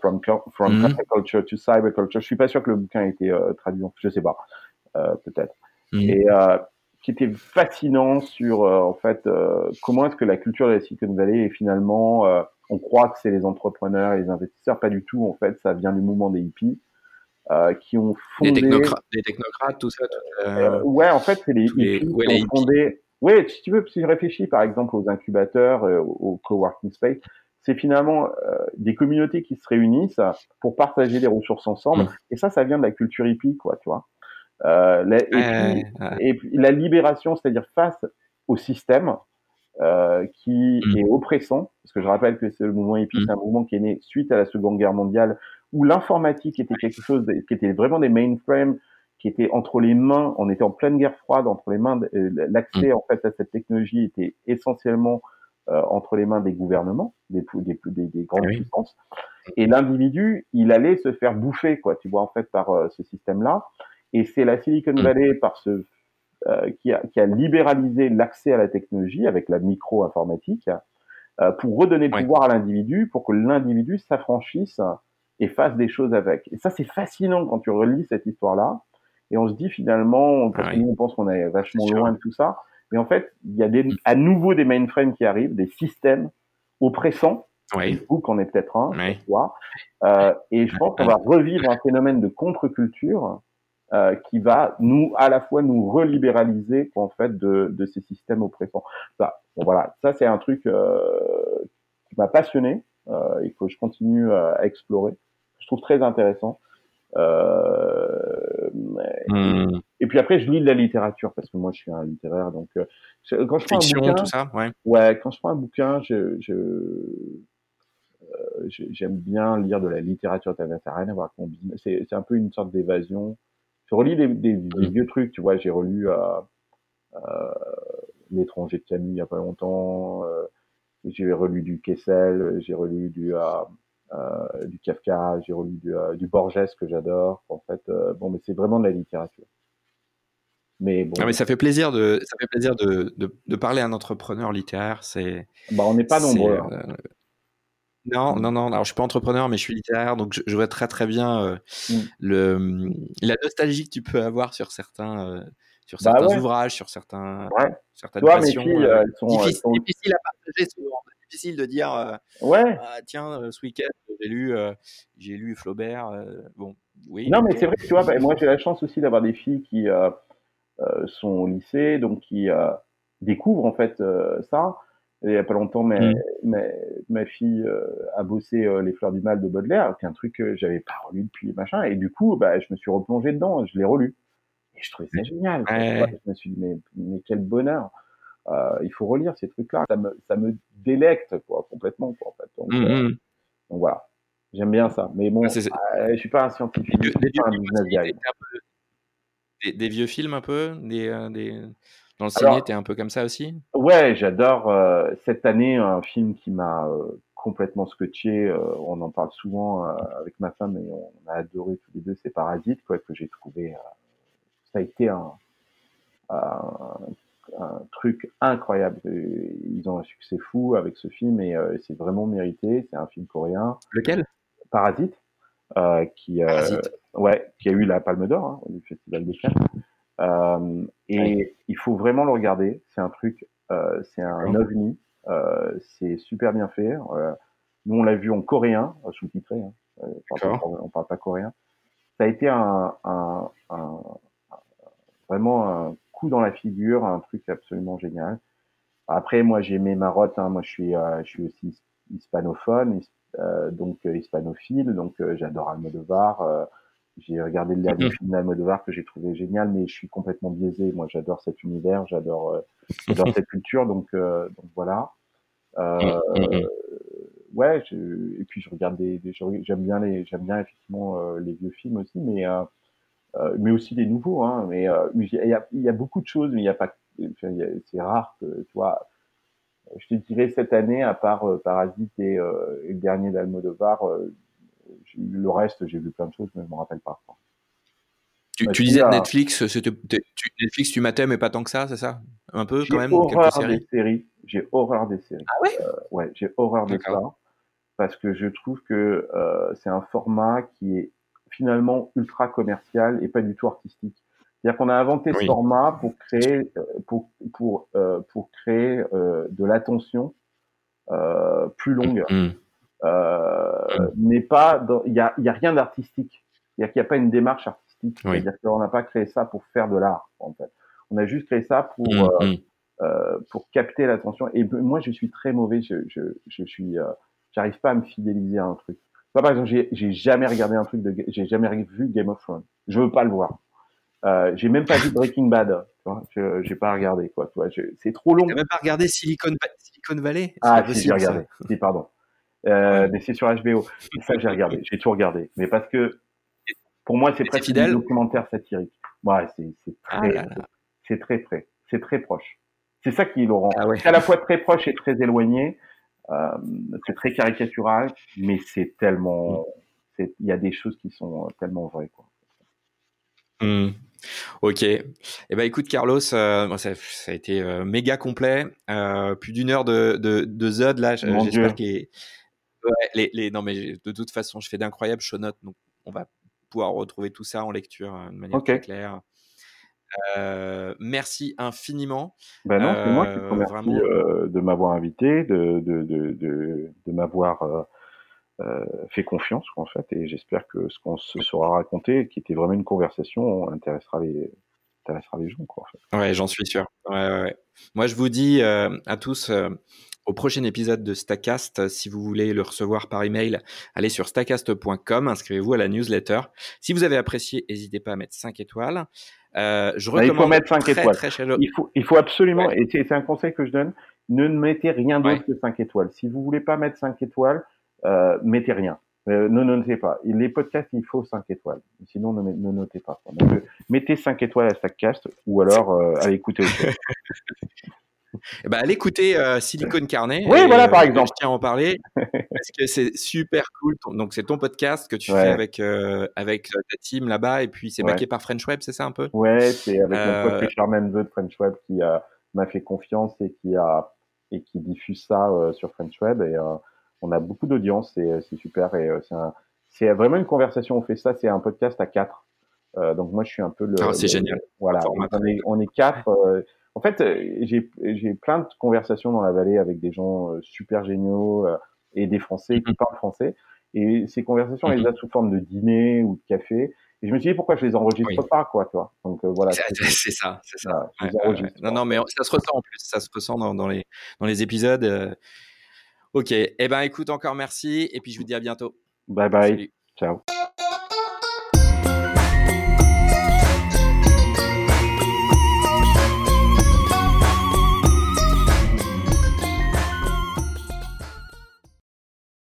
From from mm culture to cyberculture. Je suis pas sûr que le bouquin ait été traduit, je sais pas, peut-être. Mhm. Et qui était fascinant sur en fait comment est-ce que la culture de la Silicon Valley est finalement, on croit que c'est les entrepreneurs et les investisseurs, pas du tout. En fait, ça vient du mouvement des hippies. qui ont fondé des technocrates, des technocrates tout ça. Tout, ouais, en fait, c'est les hippies qui ont fondé oui, si tu veux, si tu réfléchis par exemple aux incubateurs, euh, aux coworking space, c'est finalement euh, des communautés qui se réunissent pour partager des ressources ensemble. Mm. Et ça, ça vient de la culture hippie, quoi, tu vois. Euh, la, et, puis, la libération, c'est-à-dire face au système euh, qui mm. est oppressant, parce que je rappelle que c'est le mouvement hippie, mm. c'est un mouvement qui est né suite à la Seconde Guerre mondiale, où l'informatique était quelque chose qui était vraiment des mainframes qui était entre les mains, on était en pleine guerre froide, entre les mains, euh, l'accès mm. en fait à cette technologie était essentiellement euh, entre les mains des gouvernements, des, des, des, des grandes puissances, et l'individu, il allait se faire bouffer, quoi, tu vois, en fait, par euh, ce système-là. Et c'est la Silicon mm. Valley, par ce, qui, a, qui a libéralisé l'accès à la technologie avec la micro-informatique, pour redonner le pouvoir à l'individu, pour que l'individu s'affranchisse et fasse des choses avec. Et ça, c'est fascinant quand tu relis cette histoire-là et on se dit finalement, parce que nous on pense qu'on est vachement loin de tout ça, mais en fait, il y a des, à nouveau des mainframes qui arrivent, des systèmes oppressants. Oui. qu'on est peut-être un, oui. euh, et je pense qu'on va revivre un phénomène de contre-culture euh, qui va nous, à la fois nous relibéraliser en fait de, de ces systèmes oppressants. Ça, bon, voilà, ça c'est un truc euh, qui m'a passionné euh, et que je continue à explorer. Je trouve très intéressant. Euh, hmm. et, puis après, je lis de la littérature parce que moi, je suis un littéraire. Donc, euh, quand je prends un bouquin, tout ça, ouais. ouais. Quand je prends un bouquin, je, je euh, j'aime bien lire de la littérature. Ça n'a rien à voir C'est, c'est un peu une sorte d'évasion. Je relis des, des, des, hmm. vieux trucs, tu vois. J'ai relu euh, euh, L'étranger de Camus il y a pas longtemps. Euh, j'ai relu du Kessel. J'ai relu du du Kafka, j'ai relu du, du, Borges que j'adore. En fait, bon, mais c'est vraiment de la littérature. Mais bon. Ah, mais ça fait plaisir de, ça fait plaisir de, de, de parler à un entrepreneur littéraire. C'est. Bah, on n'est pas nombreux. Hein. Non, non, non. Alors, je suis pas entrepreneur, mais je suis littéraire, donc je, vois très, très bien mm. le, la nostalgie que tu peux avoir sur certains, sur bah certains ouvrages, sur certains, ouais. certaines Toi, passions. Filles, elles sont, difficile, elles sont... difficile à partager souvent difficile de dire euh, ouais. Ah, tiens, euh, ce week-end, j'ai lu, euh, j'ai lu Flaubert. bon, oui. Non, mais c'est vrai tu vois, bah, moi j'ai la chance aussi d'avoir des filles qui sont au lycée, donc qui découvrent en fait ça. Il n'y a pas longtemps, mais, mmh. ma fille a bossé Les Fleurs du Mal de Baudelaire, qui est un truc que j'avais pas relu depuis machin, et du coup, bah, je me suis replongé dedans, je l'ai relu. Et je trouvais ça mmh. génial. Je me suis dit, mais, mais quel bonheur. Euh, il faut relire ces trucs-là. Ça me, ça me délecte quoi, complètement. Quoi, en fait. donc, mmh, euh, donc, voilà, j'aime bien ça. Mais bon, ah, euh, je suis pas un scientifique. Des, des, un business des, des, vieux films un peu des, des... Dans le ciné, t'es un peu comme ça aussi? Ouais, j'adore. Euh, cette année, un film qui m'a euh, complètement scotché. Euh, on en parle souvent avec ma femme et on a adoré tous les deux. C'est Parasite, quoi, que j'ai trouvé. ça a été un, un un truc incroyable. Ils ont un succès fou avec ce film et euh, c'est vraiment mérité. C'est un film coréen. Lequel? Parasite, euh, qui, euh, ouais, qui a eu la Palme d'Or hein, du Festival de Cannes. Et il faut vraiment le regarder. C'est un truc, c'est un ovni. c'est super bien fait. nous, on l'a vu en coréen, sous-titré. Hein. on, parle, pas coréen. ça a été un, un, un, vraiment un coup dans la figure, un truc absolument génial. Après, moi, j'ai mes marottes. Hein. Moi, je suis, euh, je suis aussi hispanophone, euh, donc euh, hispanophile. Donc, euh, j'adore Almodovar. J'ai regardé le dernier film d'Almodovar que j'ai trouvé génial, mais je suis complètement biaisé. Moi, j'adore cet univers, j'adore, j'adore [LAUGHS] cette culture. Donc, donc voilà. ouais. Je, et puis, je regarde des, des j'aime bien les, j'aime bien effectivement les vieux films aussi, mais euh, mais aussi des nouveaux. Hein, mais il y, a, y a beaucoup de choses, mais il n'y a pas. C'est rare que, tu vois. Je te dirais cette année, à part euh, Parasite et, euh, et, le dernier d'Almodovar, le reste, j'ai vu plein de choses, mais je me rappelle pas. Tu, bah, tu disais Netflix, tu, Netflix, tu matais, mais pas tant que ça, c'est ça? Un peu quand même horreur séries? des séries. J'ai horreur des séries. Ah ouais? Ouais, j'ai horreur de ça parce que je trouve que euh, c'est un format qui est finalement ultra commercial et pas du tout artistique. C'est-à-dire qu'on a inventé ce format pour créer, euh, pour, pour, euh, pour créer euh, de l'attention euh, plus longue, mm. euh, mm. mais pas, il y a, y a rien d'artistique. Qu'il n'y a pas une démarche artistique. C'est-à-dire qu'on n'a pas créé ça pour faire de l'art, en fait. On a juste créé ça pour, mm, euh, pour capter l'attention. Et moi, je suis très mauvais. Je, je, je suis, j'arrive pas à me fidéliser à un truc par exemple, j'ai jamais regardé un truc de, j'ai jamais vu Game of Thrones. Je veux pas le voir. Euh, j'ai même pas vu Breaking Bad. Tu vois, je j'ai pas regardé quoi. Tu vois, c'est trop long. T'as même pas regardé Silicon, Silicon Valley? Ah, si, j'ai regardé. Si, pardon. Euh, mais c'est sur HBO. C'est ça que j'ai regardé. J'ai tout regardé. Mais parce que pour moi, c'est presque un documentaire satirique. Ouais, c'est ah très, c'est très très, c'est très proche. C'est ça qui le rend. Ah ouais. C'est à la fois très proche et très éloigné. Euh, c'est très caricatural, mais c'est tellement, il y a des choses qui sont tellement vraies, quoi. Mmh. Ok. Eh ben, écoute, Carlos, euh, ça, ça, a été euh, méga complet. Euh, plus d'une heure de, de, de Zod, là. J'espère que les, ouais, les, les, Non, mais de toute façon, je fais d'incroyables show notes, donc on va pouvoir retrouver tout ça en lecture de manière okay. très claire. Euh, merci infiniment. Ben non, c'est moi qui te euh, remercie vraiment... euh, de m'avoir invité, de, de, de, de, de m'avoir euh, fait confiance en fait, et j'espère que ce qu'on se sera raconté, qui était vraiment une conversation, intéressera les intéressera les gens quoi. En fait. Ouais, j'en suis sûr. Ouais, ouais, ouais. Moi, je vous dis à tous au prochain épisode de Stackcast. Si vous voulez le recevoir par email, allez sur stackcast.com, inscrivez-vous à la newsletter. Si vous avez apprécié, n'hésitez pas à mettre 5 étoiles. Euh, je recommande il faut mettre 5 étoiles. il, faut, il faut absolument, ouais. et c'est un conseil que je donne, ne mettez rien d'autre ouais. que 5 étoiles. Si vous voulez pas mettre 5 étoiles, euh, mettez rien. Euh, ne notez pas. Les podcasts, il faut 5 étoiles. Sinon, ne, ne notez pas. Donc, euh, mettez 5 étoiles à Stackcast ou alors allez écouter autre chose. [LAUGHS] Eh ben, allez écouter euh, Silicon Carnet. Oui, et, voilà, par euh, exemple. Je tiens à en parler [LAUGHS] parce que c'est super cool. Donc, c'est ton podcast que tu ouais. fais avec, euh, avec ta team là-bas et puis c'est ouais. backé par French Web, c'est ça un peu? Ouais, c'est avec mon pote Richard Menveux de French Web qui m'a fait confiance et qui, a, et qui diffuse ça sur French Web. Et on a beaucoup d'audience, c'est super. Et c'est vraiment une conversation. On fait ça, c'est un podcast à quatre. Donc, moi, je suis un peu le. Ah, c'est génial. Voilà, on est, on est quatre. En fait, euh, j'ai plein de conversations dans la vallée avec des gens euh, super géniaux euh, et des Français qui mhm. parlent français. Et ces conversations, elles -hmm. les a sous forme de dîner ou de café. Et je me suis dit pourquoi je les enregistre oui. pas, quoi, tu vois? Donc euh, voilà. C'est [LAUGHS] ça, c'est ça. Voilà, ouais, ouais, non, non, mais ça se ressent en plus, ça se ressent dans, dans les dans les épisodes. Euh... Ok. Eh ben, écoute, encore merci, et puis je vous dis à bientôt. Bye bye. Salut. Ciao.